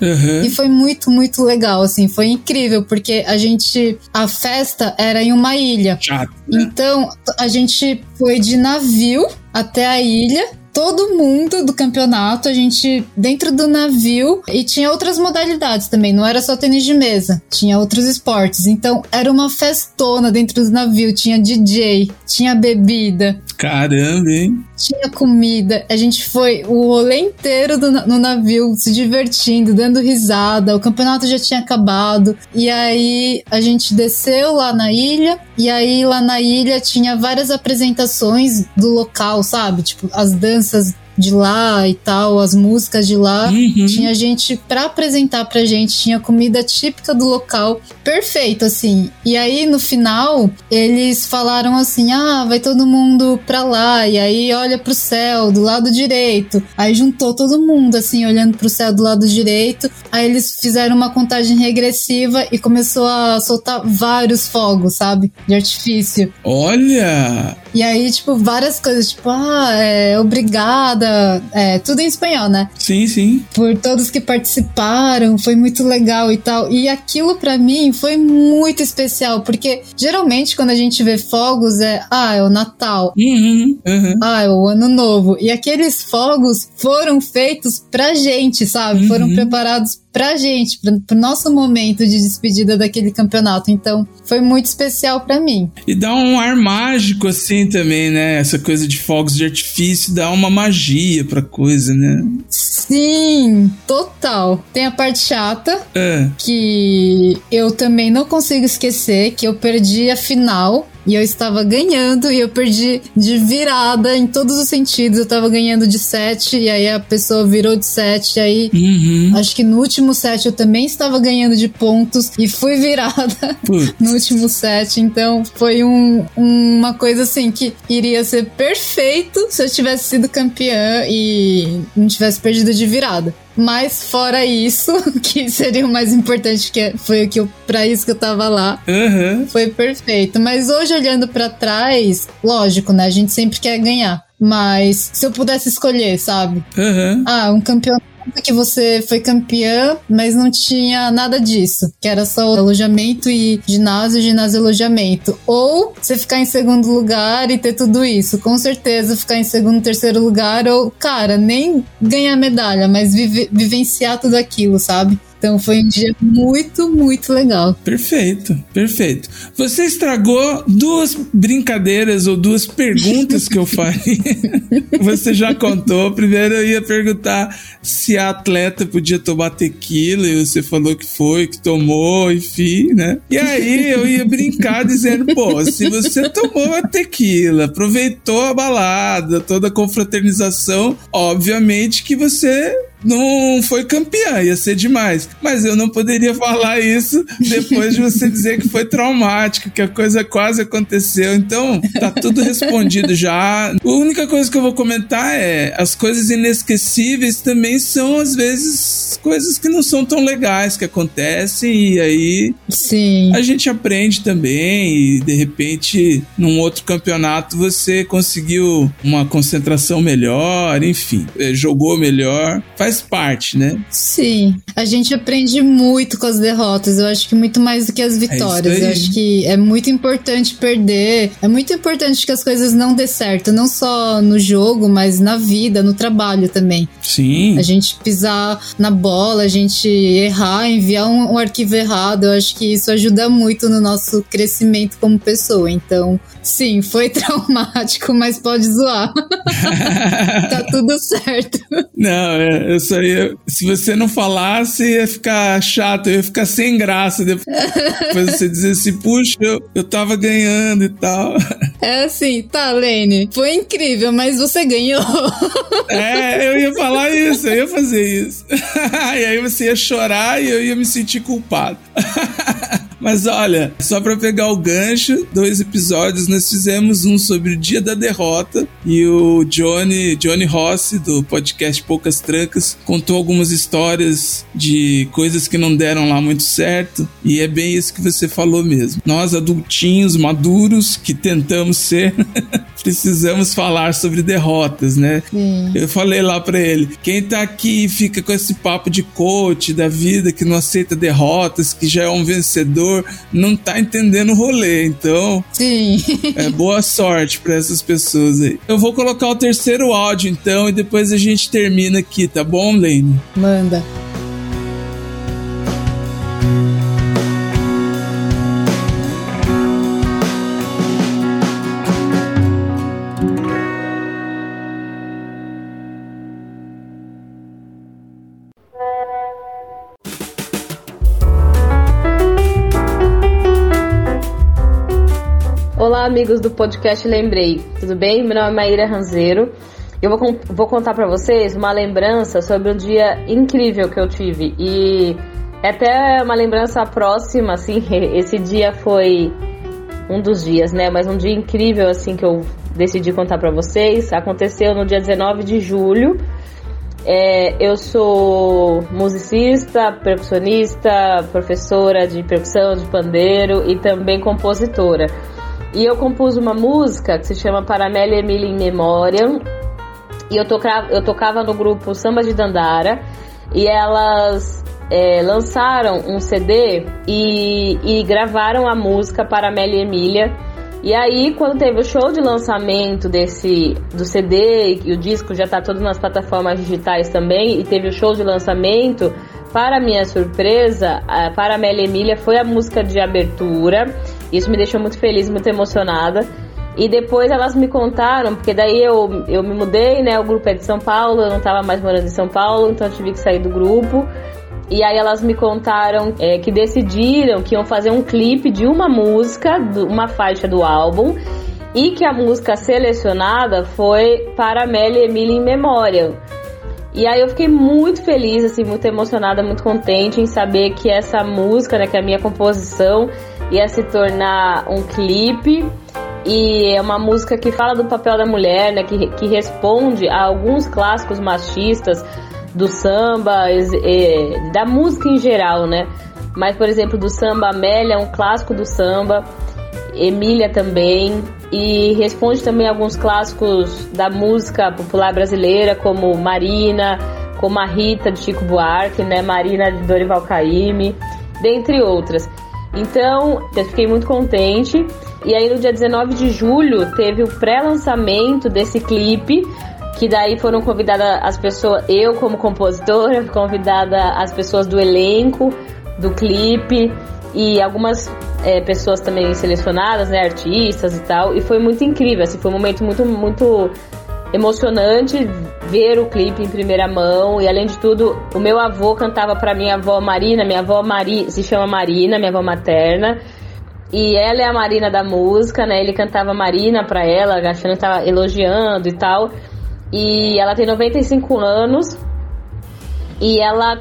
Aham. E foi muito, muito legal, assim, foi incrível, porque a gente. A festa era em uma ilha. Chato. né? Então, a gente foi de navio até a ilha. Todo mundo do campeonato, a gente dentro do navio e tinha outras modalidades também, não era só tênis de mesa, tinha outros esportes. Então era uma festona dentro do navio, tinha DJ, tinha bebida, Caramba, hein? tinha comida. A gente foi o rolê inteiro do no navio se divertindo, dando risada. O campeonato já tinha acabado. E aí a gente desceu lá na ilha. E aí lá na ilha tinha várias apresentações do local, sabe? Tipo, as danças crianças de lá e tal, as músicas de lá. Uhum. Tinha gente pra apresentar pra gente, tinha comida típica do local. Perfeito, assim. E aí, no final, eles falaram assim: ah, vai todo mundo pra lá. E aí, olha pro céu, do lado direito. Aí juntou todo mundo, assim, olhando pro céu do lado direito. Aí eles fizeram uma contagem regressiva e começou a soltar vários fogos, sabe? De artifício. Olha! E aí, tipo, várias coisas, tipo, ah, é, obrigada. É, tudo em espanhol, né? Sim, sim. por todos que participaram, foi muito legal e tal. E aquilo pra mim foi muito especial, porque geralmente quando a gente vê fogos é, ah, é o Natal. Uhum. Uhum. Ah, é o Ano Novo. E aqueles fogos foram feitos pra gente, sabe? Foram Uhum. preparados pra gente, pra, pro nosso momento de despedida daquele campeonato. Então, foi muito especial pra mim. E dá um ar mágico assim também, né? Essa coisa de fogos de artifício dá uma magia pra coisa, né? Sim, total. Tem a parte chata, É. que eu também não consigo esquecer que eu perdi a final e eu estava ganhando e eu perdi de virada em todos os sentidos. Eu estava ganhando de 7 e aí a pessoa virou de 7 e aí Uhum. acho que no último set eu também estava ganhando de pontos e fui virada Putz. no último set. Então foi um- uma coisa assim que iria ser perfeito se eu tivesse sido campeã e não tivesse perdido de virada. Mas fora isso, que seria o mais importante, que é- foi o que eu, pra isso que eu tava lá, Aham. foi perfeito. Mas hoje, olhando pra trás, lógico, né? A gente sempre quer ganhar. Mas se eu pudesse escolher, sabe? Aham. Ah, um campeonato que você foi campeã, mas não tinha nada disso. Que era só alojamento e ginásio, ginásio e alojamento. Ou você ficar em segundo lugar e ter tudo isso. Com certeza ficar em segundo, terceiro lugar. Ou, cara, nem ganhar medalha, mas vive- vivenciar tudo aquilo, sabe? Então foi um dia muito, muito legal. Perfeito, perfeito. Você estragou duas brincadeiras ou duas perguntas que eu faria. Você já contou. Primeiro eu ia perguntar se a atleta podia tomar tequila e você falou que foi, que tomou, enfim, né? E aí eu ia brincar dizendo, pô, se você tomou a tequila, aproveitou a balada, toda a confraternização, obviamente que você não foi campeã, ia ser demais. Mas eu não poderia falar isso depois de você dizer que foi traumático, que a coisa quase aconteceu. Então, tá tudo respondido já. A única coisa que eu vou comentar é: as coisas inesquecíveis também são, às vezes, coisas que não são tão legais que acontecem, e aí Sim. a gente aprende também e de repente num outro campeonato você conseguiu uma concentração melhor, enfim, eh, jogou melhor, faz parte, né? Sim, a gente aprende muito com as derrotas. Eu acho que muito mais do que as vitórias. aí. Eu acho que é muito importante perder. É muito importante que as coisas não dê certo, não só no jogo, mas na vida, no trabalho também. Sim. A gente pisar na bola, a gente errar, enviar um, um arquivo errado. Eu acho que isso ajuda muito no nosso crescimento como pessoa. Então, sim, foi traumático, mas pode zoar. tá tudo certo. Não, é, eu só ia. Se você não falasse, ia ficar chato, eu ia ficar sem graça. Depois, depois você dizer assim, puxa, eu, eu tava ganhando e tal. É assim, tá, Lene, foi incrível, mas você ganhou. É, eu ia falar isso, eu ia fazer isso. e aí você ia chorar e eu ia me sentir culpado. Mas olha, só para pegar o gancho, dois episódios nós fizemos um sobre o dia da derrota e o Johnny, Johnny Rossi do podcast Poucas Trancas contou algumas histórias de coisas que não deram lá muito certo e é bem isso que você falou mesmo. Nós adultinhos maduros que tentamos ser precisamos falar sobre derrotas, né? Sim. Eu falei lá pra ele: quem tá aqui e fica com esse papo de coach da vida, que não aceita derrotas, que já é um vencedor, não tá entendendo o rolê. Então, Sim. é boa sorte pra essas pessoas aí. Eu vou colocar o terceiro áudio então e depois a gente termina aqui, tá bom, Lane? Manda. Amigos do podcast Lembrei. Tudo bem? Meu nome é Maíra Ranzeiro. Eu vou, vou contar pra vocês uma lembrança sobre um dia incrível que eu tive. E é até uma lembrança próxima, assim. Esse dia foi um dos dias, né? Mas um dia incrível, assim, que eu decidi contar pra vocês. Aconteceu no dia 19 de julho. É, eu sou musicista, percussionista, professora de percussão, de pandeiro e também compositora. E eu compus uma música que se chama Paramélia Emília em Memoriam. E eu tocava, eu tocava no grupo Samba de Dandara. E elas é, lançaram um CD e, e gravaram a música Paramélia Emília. E aí, quando teve o show de lançamento desse do CD e o disco já tá todo nas plataformas digitais também, e teve o show de lançamento, para minha surpresa, a Paramélia Emília foi a música de abertura. Isso me deixou muito feliz, muito emocionada. E depois elas me contaram, porque daí eu, eu me mudei, né? O grupo é de São Paulo, eu não tava mais morando em São Paulo, então eu tive que sair do grupo. E aí elas me contaram é, que decidiram que iam fazer um clipe de uma música, uma faixa do álbum, e que a música selecionada foi para Amélia Emília em Memória. E aí eu fiquei muito feliz, assim, muito emocionada, muito contente em saber que essa música, né, que é a minha composição, ia se tornar um clipe. E é uma música que fala do papel da mulher, né, que, que responde a alguns clássicos machistas do samba, ex- eh, da música em geral, né? Mas, por exemplo, do samba Amélia é um clássico do samba, Emília também, e responde também a alguns clássicos da música popular brasileira, como Marina, como a Rita de Chico Buarque, né? Marina de Dorival Caymmi, dentre outras. Então, eu fiquei muito contente. E aí, no dia 19 de julho, teve o pré-lançamento desse clipe, que daí foram convidadas as pessoas, eu como compositora, convidada as pessoas do elenco do clipe e algumas é, pessoas também selecionadas, né, artistas e tal. E foi muito incrível, assim, foi um momento muito, muito emocionante ver o clipe em primeira mão e além de tudo, o meu avô cantava para minha avó Marina, minha avó Mari, se chama Marina, minha avó materna. E ela é a Marina da música, né? Ele cantava Marina pra ela, achando que tava elogiando e tal. E ela tem 95 anos e ela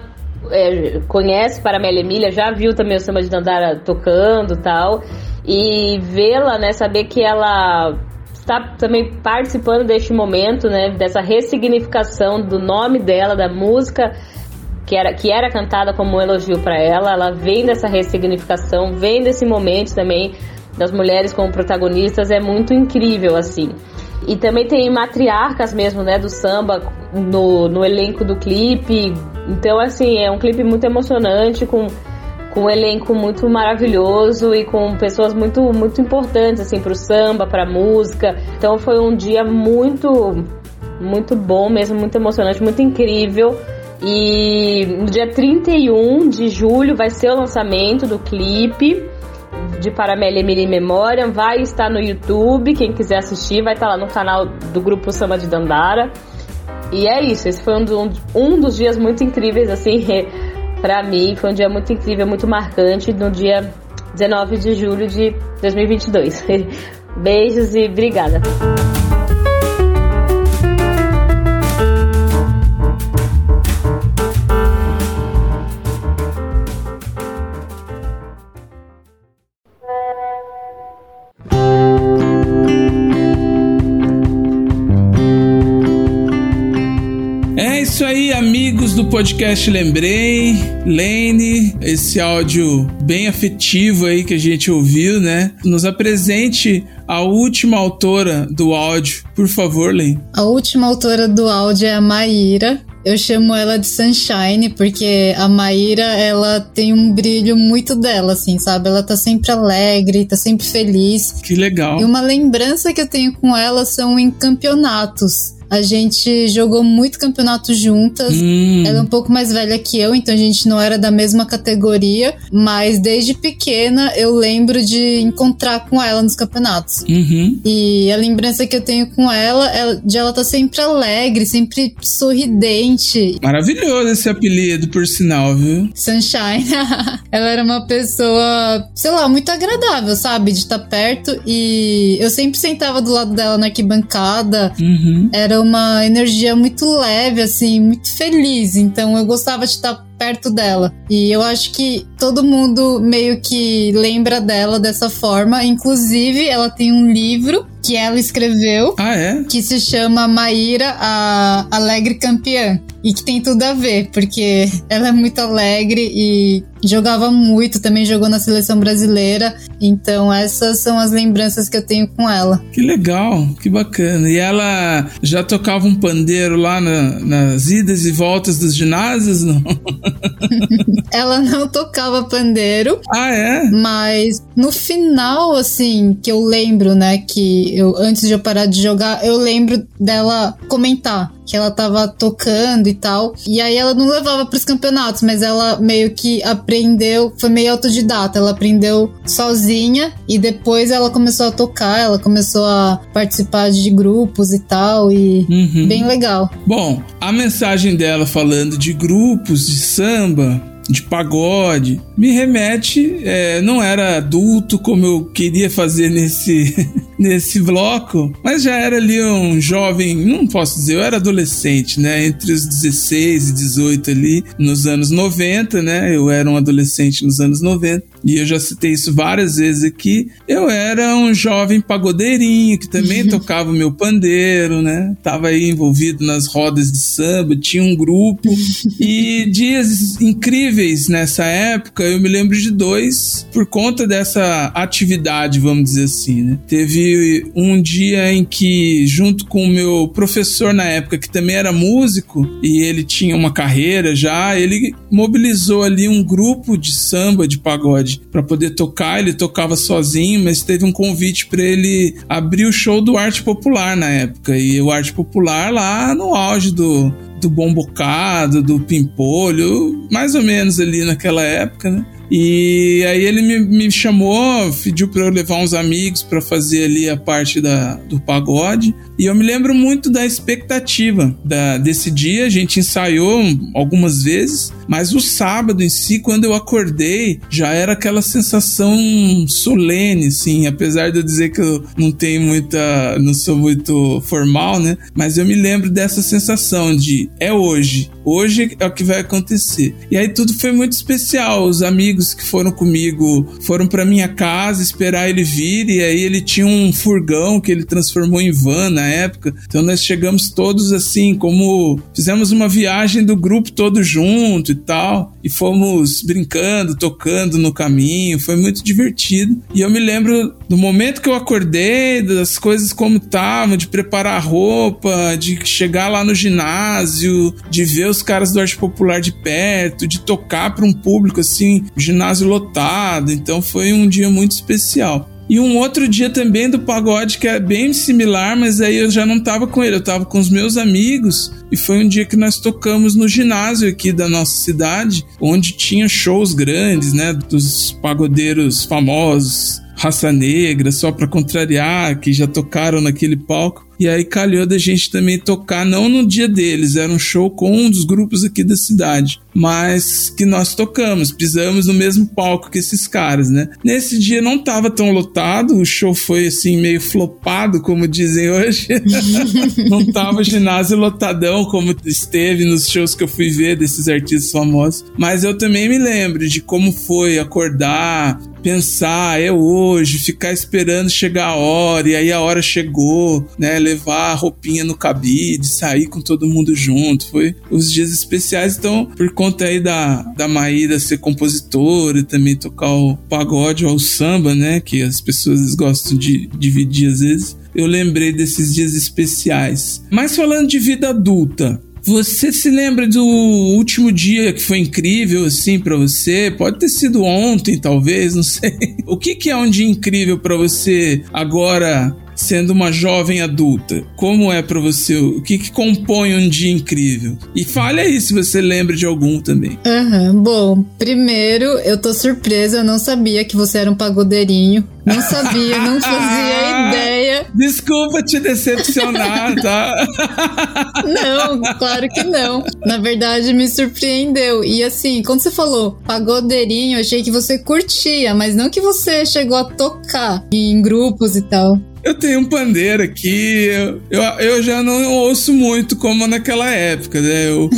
é, conhece Paramélia Emília, já viu também o samba de Dandara tocando tal. E vê-la, né, saber que ela está também participando deste momento, né, dessa ressignificação do nome dela, da música que era, que era cantada como um elogio para ela, ela vem dessa ressignificação, vem desse momento também das mulheres como protagonistas, é muito incrível, assim. E também tem matriarcas mesmo, né, do samba no, no elenco do clipe. Então, assim, é um clipe muito emocionante, com, com um elenco muito maravilhoso e com pessoas muito, muito importantes, assim, pro samba, pra música. Então, foi um dia muito, muito bom mesmo, muito emocionante, muito incrível. E no dia 31 de julho vai ser o lançamento do clipe de Paramélia Emília em Memória. Vai estar no YouTube, quem quiser assistir, vai estar lá no canal do Grupo Samba de Dandara. E é isso, esse foi um, um dos dias muito incríveis, assim, pra mim. Foi um dia muito incrível, muito marcante, no dia 19 de julho de 2022. Beijos e obrigada. Podcast Lembrei, Lene, esse áudio bem afetivo aí que a gente ouviu, né? Nos apresente a última autora do áudio, por favor, Lene. A última autora do áudio é a Maíra. Eu chamo ela de Sunshine porque a Maíra, ela tem um brilho muito dela, assim, sabe? Ela tá sempre alegre, tá sempre feliz. Que legal. E uma lembrança que eu tenho com ela são em campeonatos. A gente jogou muito campeonato juntas. Hum, Ela é um pouco mais velha que eu, então a gente não era da mesma categoria. Mas desde pequena eu lembro de encontrar com ela nos campeonatos. uhum. E a lembrança que eu tenho com ela é de ela estar sempre alegre, sempre sorridente. Maravilhoso esse apelido, por sinal, viu? Sunshine. ela era uma pessoa, sei lá, muito agradável, sabe? De estar perto. E eu sempre sentava do lado dela na arquibancada. Uhum. Era uma energia muito leve, assim, muito feliz. Então eu gostava de estar perto dela. E eu acho que todo mundo meio que lembra dela dessa forma. Inclusive, ela tem um livro que ela escreveu Ah, é? que se chama Maíra, a Alegre Campeã. E que tem tudo a ver, porque ela é muito alegre e jogava muito, também jogou na seleção brasileira. Então, essas são as lembranças que eu tenho com ela. Que legal, que bacana. E ela já tocava um pandeiro lá na- nas idas e voltas dos ginásios, não? Ela não tocava pandeiro, Ah, é? Mas no final, assim, que eu lembro, né, que eu antes de eu parar de jogar, eu lembro dela comentar que ela tava tocando e tal. E aí ela não levava pros campeonatos, mas ela meio que aprendeu, foi meio autodidata, ela aprendeu sozinha e depois ela começou a tocar, ela começou a participar de grupos e tal e Uhum. bem legal. Bom, a mensagem dela falando de grupos de samba, de pagode, me remete. é, não era adulto como eu queria fazer nesse, nesse bloco, mas já era ali um jovem, não posso dizer, eu era adolescente, né? Entre os 16 e 18 ali, nos anos 90, né? Eu era um adolescente nos anos 90. E eu já citei isso várias vezes aqui. Eu era um jovem pagodeirinho que também tocava o meu pandeiro, né? Tava aí envolvido nas rodas de samba, tinha um grupo. e dias incríveis nessa época, eu me lembro de dois por conta dessa atividade, vamos dizer assim, né? Teve um dia em que, junto com o meu professor na época, que também era músico, e ele tinha uma carreira já, ele mobilizou ali um grupo de samba, de pagode, para poder tocar. Ele tocava sozinho, mas teve um convite para ele abrir o show do Arte Popular na época. E o Arte Popular lá no auge do, do bom bocado, do pimpolho, mais ou menos ali naquela época, né? E aí ele me, me chamou, pediu para eu levar uns amigos para fazer ali a parte da, do pagode. E eu me lembro muito da expectativa da, desse dia. A gente ensaiou algumas vezes, mas o sábado em si, quando eu acordei, já era aquela sensação solene, assim. Apesar de eu dizer que eu não tenho muita, não sou muito formal, né? Mas eu me lembro dessa sensação de é hoje, hoje é o que vai acontecer. E aí tudo foi muito especial. Os amigos que foram comigo foram para minha casa esperar ele vir e aí ele tinha um furgão que ele transformou em van na época. Então nós chegamos todos assim, como fizemos uma viagem do grupo todo junto e tal, e fomos brincando, tocando no caminho, foi muito divertido. E eu me lembro do momento que eu acordei, das coisas como estavam, de preparar a roupa, de chegar lá no ginásio, de ver os caras do arte popular de perto, de tocar para um público assim, ginásio lotado. Então foi um dia muito especial. E um outro dia também do pagode que é bem similar, mas aí eu já não tava com ele, eu tava com os meus amigos. E foi um dia que nós tocamos no ginásio aqui da nossa cidade, onde tinha shows grandes, né, dos pagodeiros famosos, raça negra, só para contrariar, que já tocaram naquele palco. E aí calhou da gente também tocar, não no dia deles, era um show com um dos grupos aqui da cidade, mas que nós tocamos, pisamos no mesmo palco que esses caras, né? Nesse dia não tava tão lotado, o show foi assim meio flopado, como dizem hoje. não tava ginásio lotadão como esteve nos shows que eu fui ver desses artistas famosos, mas eu também me lembro de como foi acordar, pensar, é hoje, ficar esperando chegar a hora, e aí a hora chegou, né? Levar a roupinha no cabide, sair com todo mundo junto. Foi os dias especiais, então, por conta aí da, da Maíra ser compositora e também tocar o pagode ou o samba, né? Que as pessoas gostam de dividir às vezes. Eu lembrei desses dias especiais. Mas falando de vida adulta, você se lembra do último dia que foi incrível assim para você? Pode ter sido ontem, talvez, não sei. O que, que é um dia incrível para você agora sendo uma jovem adulta? Como é para você? O que, que compõe um dia incrível? E fale aí se você lembra de algum também. Uhum. Bom, primeiro eu tô surpresa, eu não sabia que você era um pagodeirinho. Não sabia, não fazia ideia. Desculpa te decepcionar, tá? Não, claro que não. Na verdade, me surpreendeu. E assim, quando você falou pagodeirinho, eu achei que você curtia, mas não que você chegou a tocar em grupos e tal. Eu tenho um pandeiro aqui, eu, eu, já não ouço muito como naquela época, né? Eu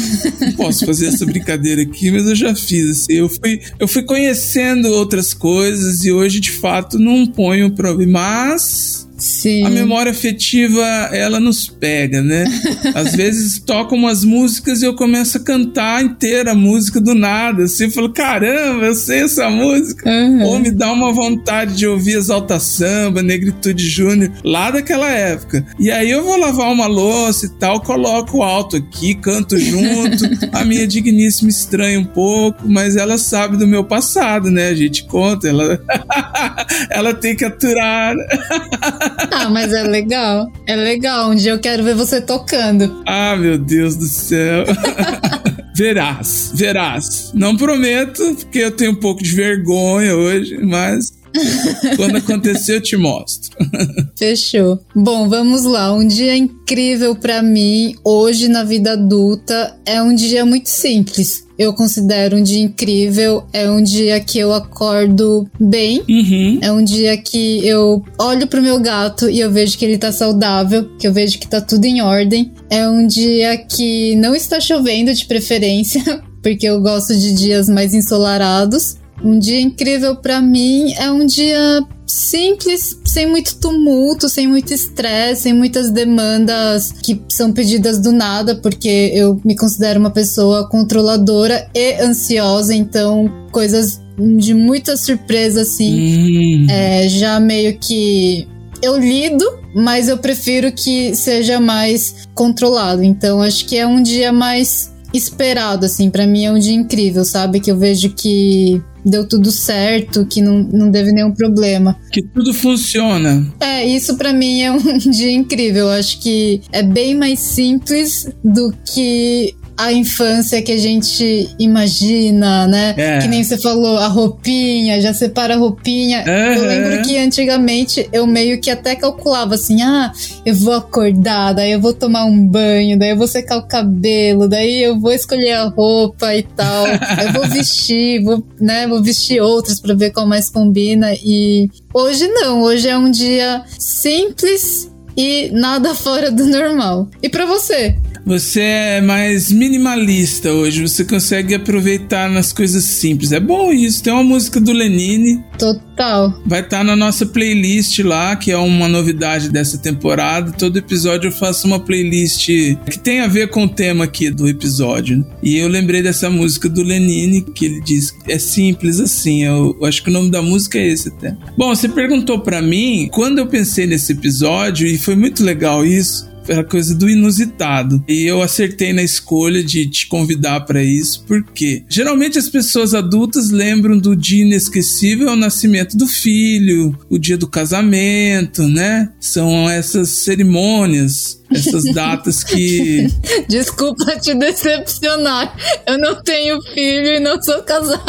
não posso fazer essa brincadeira aqui, mas eu já fiz. Assim, eu, fui, eu fui conhecendo outras coisas e hoje, de fato, não ponho problema. Mas Sim. A memória afetiva, ela nos pega, né? Às vezes tocam umas músicas e eu começo a cantar inteira a música do nada. Assim, eu falo, caramba, eu sei essa música. Uhum. Ou me dá uma vontade de ouvir Exalta Samba, Negritude Júnior, lá daquela época. E aí eu vou lavar uma louça e tal, coloco alto aqui, canto junto. a minha digníssima estranha um pouco, mas ela sabe do meu passado, né? A gente conta, ela, ela tem que aturar. Ah, mas é legal. É legal. Um dia eu quero ver você tocando. Ah, meu Deus do céu. verás, verás. Não prometo, porque eu tenho um pouco de vergonha hoje, mas quando acontecer eu te mostro. Fechou. Bom, vamos lá. Um dia incrível para mim hoje na vida adulta é um dia muito simples. Eu considero um dia incrível. É um dia que eu acordo bem. Uhum. É um dia que eu olho pro meu gato e eu vejo que ele tá saudável, que eu vejo que tá tudo em ordem. É um dia que não está chovendo de preferência, porque eu gosto de dias mais ensolarados. Um dia incrível para mim é um dia simples, sem muito tumulto, sem muito estresse, sem muitas demandas que são pedidas do nada, porque eu me considero uma pessoa controladora e ansiosa, então coisas de muita surpresa assim, Hum. é, já meio que eu lido, mas eu prefiro que seja mais controlado. Então acho que é um dia mais esperado, assim, para mim é um dia incrível, sabe? Que eu vejo que deu tudo certo, que não, não teve nenhum problema. Que tudo funciona. É, isso pra mim é um dia incrível. Eu acho que é bem mais simples do que a infância que a gente imagina, né? É. Que nem você falou, a roupinha, já separa a roupinha. Eu Aham. lembro que antigamente eu meio que até calculava assim: ah, eu vou acordar, daí eu vou tomar um banho, daí eu vou secar o cabelo, daí eu vou escolher a roupa e tal. eu vou vestir, vou, né, vou vestir outras pra ver qual mais combina. E hoje não, hoje é um dia simples e nada fora do normal. E pra você? Você é mais minimalista hoje, você consegue aproveitar nas coisas simples. É bom isso. Tem uma música do Lenine, Total. vai estar na nossa playlist lá, que é uma novidade dessa temporada. Todo episódio eu faço uma playlist que tem a ver com o tema aqui do episódio. né? E eu lembrei dessa música do Lenine, que ele diz que é simples assim. Eu, eu acho que o nome da música é esse até. Bom, você perguntou pra mim quando eu pensei nesse episódio, e foi muito legal isso era coisa do inusitado. E eu acertei na escolha de te convidar para isso, porque geralmente as pessoas adultas lembram do dia inesquecível ao nascimento do filho, o dia do casamento, né? São essas cerimônias Essas datas que. Desculpa te decepcionar. Eu não tenho filho e não sou casada.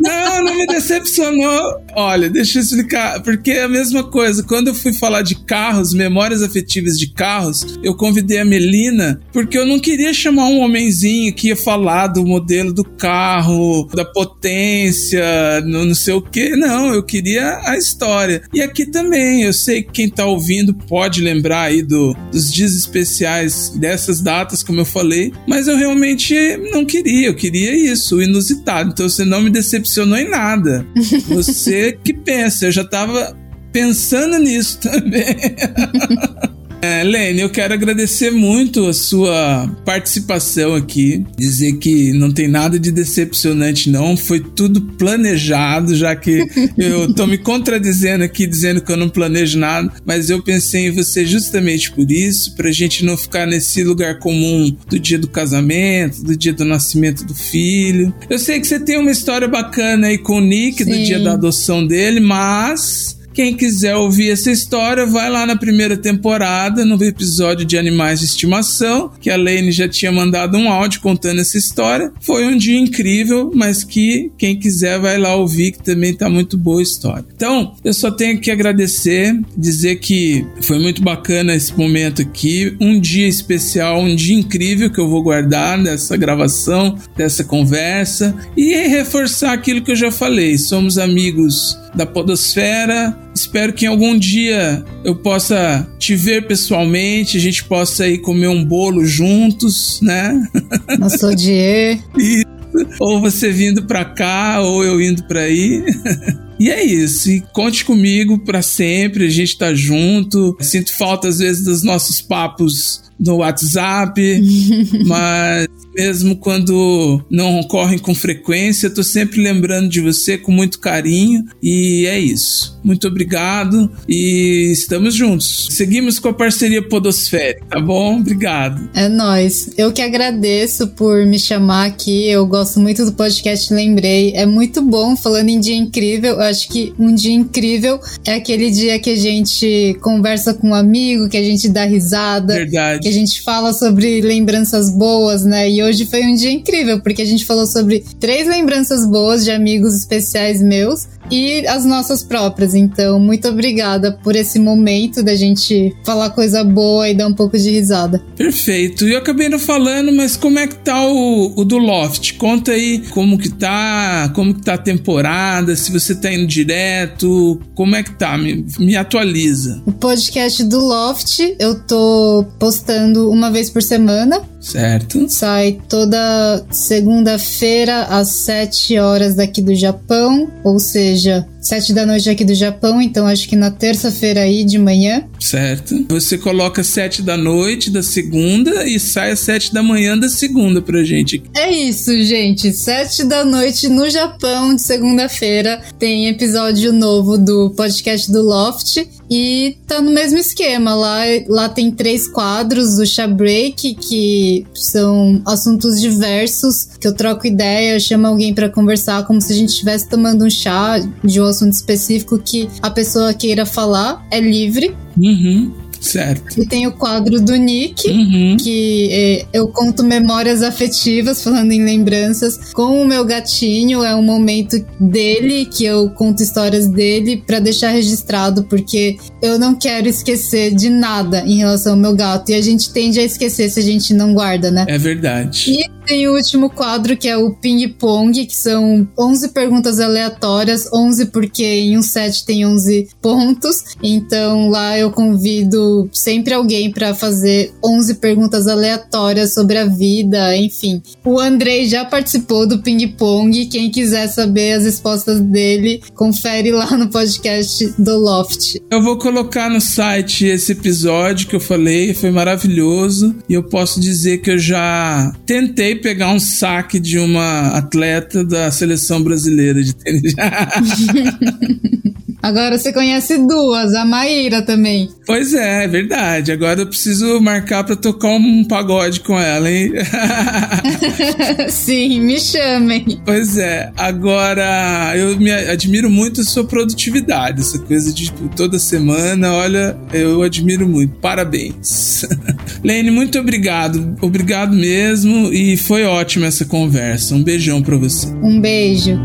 Não, não me decepcionou. Olha, deixa eu explicar. Porque é a mesma coisa. Quando eu fui falar de carros, memórias afetivas de carros, eu convidei a Melina porque eu não queria chamar um homenzinho que ia falar do modelo do carro, da potência, no não sei o que. Não, eu queria a história. E aqui também, eu sei que quem tá ouvindo pode lembrar aí do, dos dias especiais dessas datas, como eu falei, mas eu realmente não queria, eu queria isso, o inusitado. Então você não me decepcionou em nada. Você que pensa, eu já tava pensando nisso também. É, Lene, eu quero agradecer muito a sua participação aqui. Dizer que não tem nada de decepcionante, não. Foi tudo planejado, já que eu tô me contradizendo aqui, dizendo que eu não planejo nada. Mas eu pensei em você justamente por isso, pra gente não ficar nesse lugar comum do dia do casamento, do dia do nascimento do filho. Eu sei que você tem uma história bacana aí com o Nick, do Sim. dia da adoção dele, mas. Quem quiser ouvir essa história, vai lá na primeira temporada, no episódio de Animais de Estimação, que a Lane já tinha mandado um áudio contando essa história. Foi um dia incrível, mas que quem quiser vai lá ouvir, que também tá muito boa a história. Então, eu só tenho que agradecer, dizer que foi muito bacana esse momento aqui, um dia especial, um dia incrível que eu vou guardar dessa gravação, dessa conversa e reforçar aquilo que eu já falei. Somos amigos da Podosfera. Espero que em algum dia eu possa te ver pessoalmente, a gente possa ir comer um bolo juntos, né? Nossa, odiei. ou você vindo pra cá, ou eu indo pra aí. E é isso, e conte comigo pra sempre, a gente tá junto. Sinto falta às vezes dos nossos papos no WhatsApp, mas mesmo quando não ocorrem com frequência, tô sempre lembrando de você com muito carinho e é isso. Muito obrigado e estamos juntos. Seguimos com a parceria Podosférica, tá bom? Obrigado. É nóis. Eu que agradeço por me chamar aqui. Eu gosto muito do podcast Lembrei. É muito bom falando em dia incrível. Eu acho que um dia incrível é aquele dia que a gente conversa com um amigo, que a gente dá risada, Verdade. que a gente fala sobre lembranças boas, né? E hoje foi um dia incrível, porque a gente falou sobre três lembranças boas de amigos especiais meus e as nossas próprias. Então, muito obrigada por esse momento da gente falar coisa boa e dar um pouco de risada. Perfeito. E eu acabei não falando, mas como é que tá o, o do Loft? Conta aí como que tá, como que tá a temporada, se você tá indo direto, como é que tá? Me, me atualiza. O podcast do Loft eu tô postando uma vez por semana. Certo? Sai toda segunda-feira às 7 horas daqui do Japão, ou seja, 7 da noite aqui do Japão, então acho que na terça-feira aí de manhã. Certo. Você coloca sete da noite da segunda e sai às sete da manhã da segunda pra gente. É isso, gente. 7 da noite no Japão, de segunda-feira, tem episódio novo do podcast do Loft. E tá no mesmo esquema. Lá, lá tem três quadros do Chá Break, que são assuntos diversos, que eu troco ideia, eu chamo alguém pra conversar, como se a gente estivesse tomando um chá de um assunto específico que a pessoa queira falar. É livre. Uhum. Certo. E tem o quadro do Nick, Uhum. que é, eu conto memórias afetivas, falando em lembranças, com o meu gatinho. É um momento dele que eu conto histórias dele pra deixar registrado, porque eu não quero esquecer de nada em relação ao meu gato. E a gente tende a esquecer se a gente não guarda, né? É verdade. E tem o último quadro que é o Ping Pong, que são 11 perguntas aleatórias, 11 porque em um set tem 11 pontos. Então lá eu convido sempre alguém pra fazer 11 perguntas aleatórias sobre a vida, enfim. O Andrei já participou do Ping Pong. Quem quiser saber as respostas dele, confere lá no podcast do Loft. Eu vou colocar no site esse episódio que eu falei, foi maravilhoso. E eu posso dizer que eu já tentei pegar um saque de uma atleta da seleção brasileira de tênis. Agora você conhece duas, a Maíra também. pois é, é verdade. Agora eu preciso marcar pra tocar um pagode com ela, hein? Sim, me chamem. Pois é, agora eu me admiro muito a sua produtividade, essa coisa de toda semana, olha, eu admiro muito. Parabéns. Lene, muito obrigado. Obrigado mesmo e foi ótima essa conversa. Um beijão para você. Um beijo.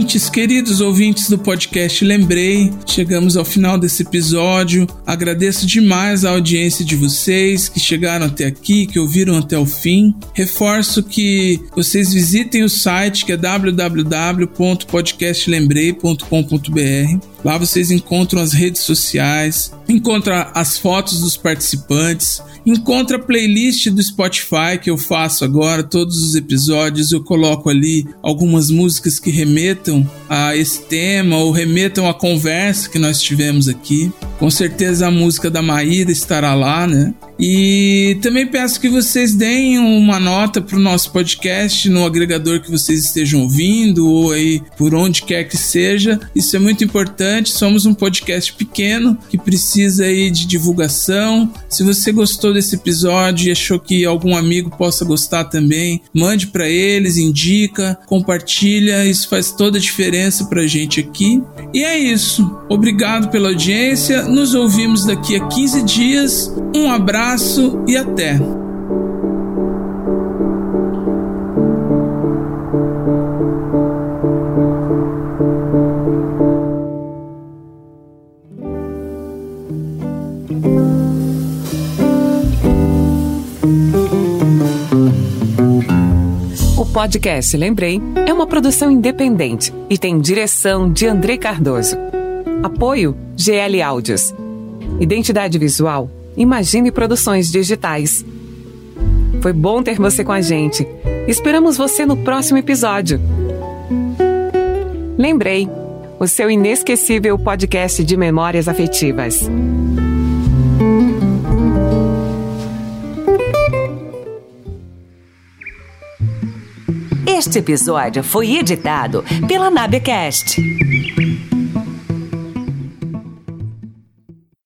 Ouvintes, queridos ouvintes do podcast Lembrei. Chegamos ao final desse episódio. Agradeço demais a audiência de vocês que chegaram até aqui, que ouviram até o fim. Reforço que vocês visitem o site que é www.podcastlembrei.com.br. Lá vocês encontram as redes sociais, encontram as fotos dos participantes, encontra a playlist do Spotify que eu faço agora, todos os episódios eu coloco ali algumas músicas que remetam a esse tema ou remetam à conversa que nós tivemos aqui. Com certeza a música da Maíra estará lá, né? E também peço que vocês deem uma nota para o nosso podcast no agregador que vocês estejam ouvindo ou aí por onde quer que seja. Isso é muito importante. Somos um podcast pequeno que precisa aí de divulgação. Se você gostou desse episódio e achou que algum amigo possa gostar também, mande para eles, indica, compartilha. Isso faz toda a diferença para a gente aqui. E é isso. Obrigado pela audiência. Nos ouvimos daqui a 15 dias. Um abraço e até! O podcast Lembrei é uma produção independente e tem direção de André Cardoso. Apoio GL Áudios. Identidade visual Imagine Produções Digitais. Foi bom ter você com a gente. Esperamos você no próximo episódio. Lembrei, o seu inesquecível podcast de memórias afetivas. Este episódio foi editado pela Nabecast.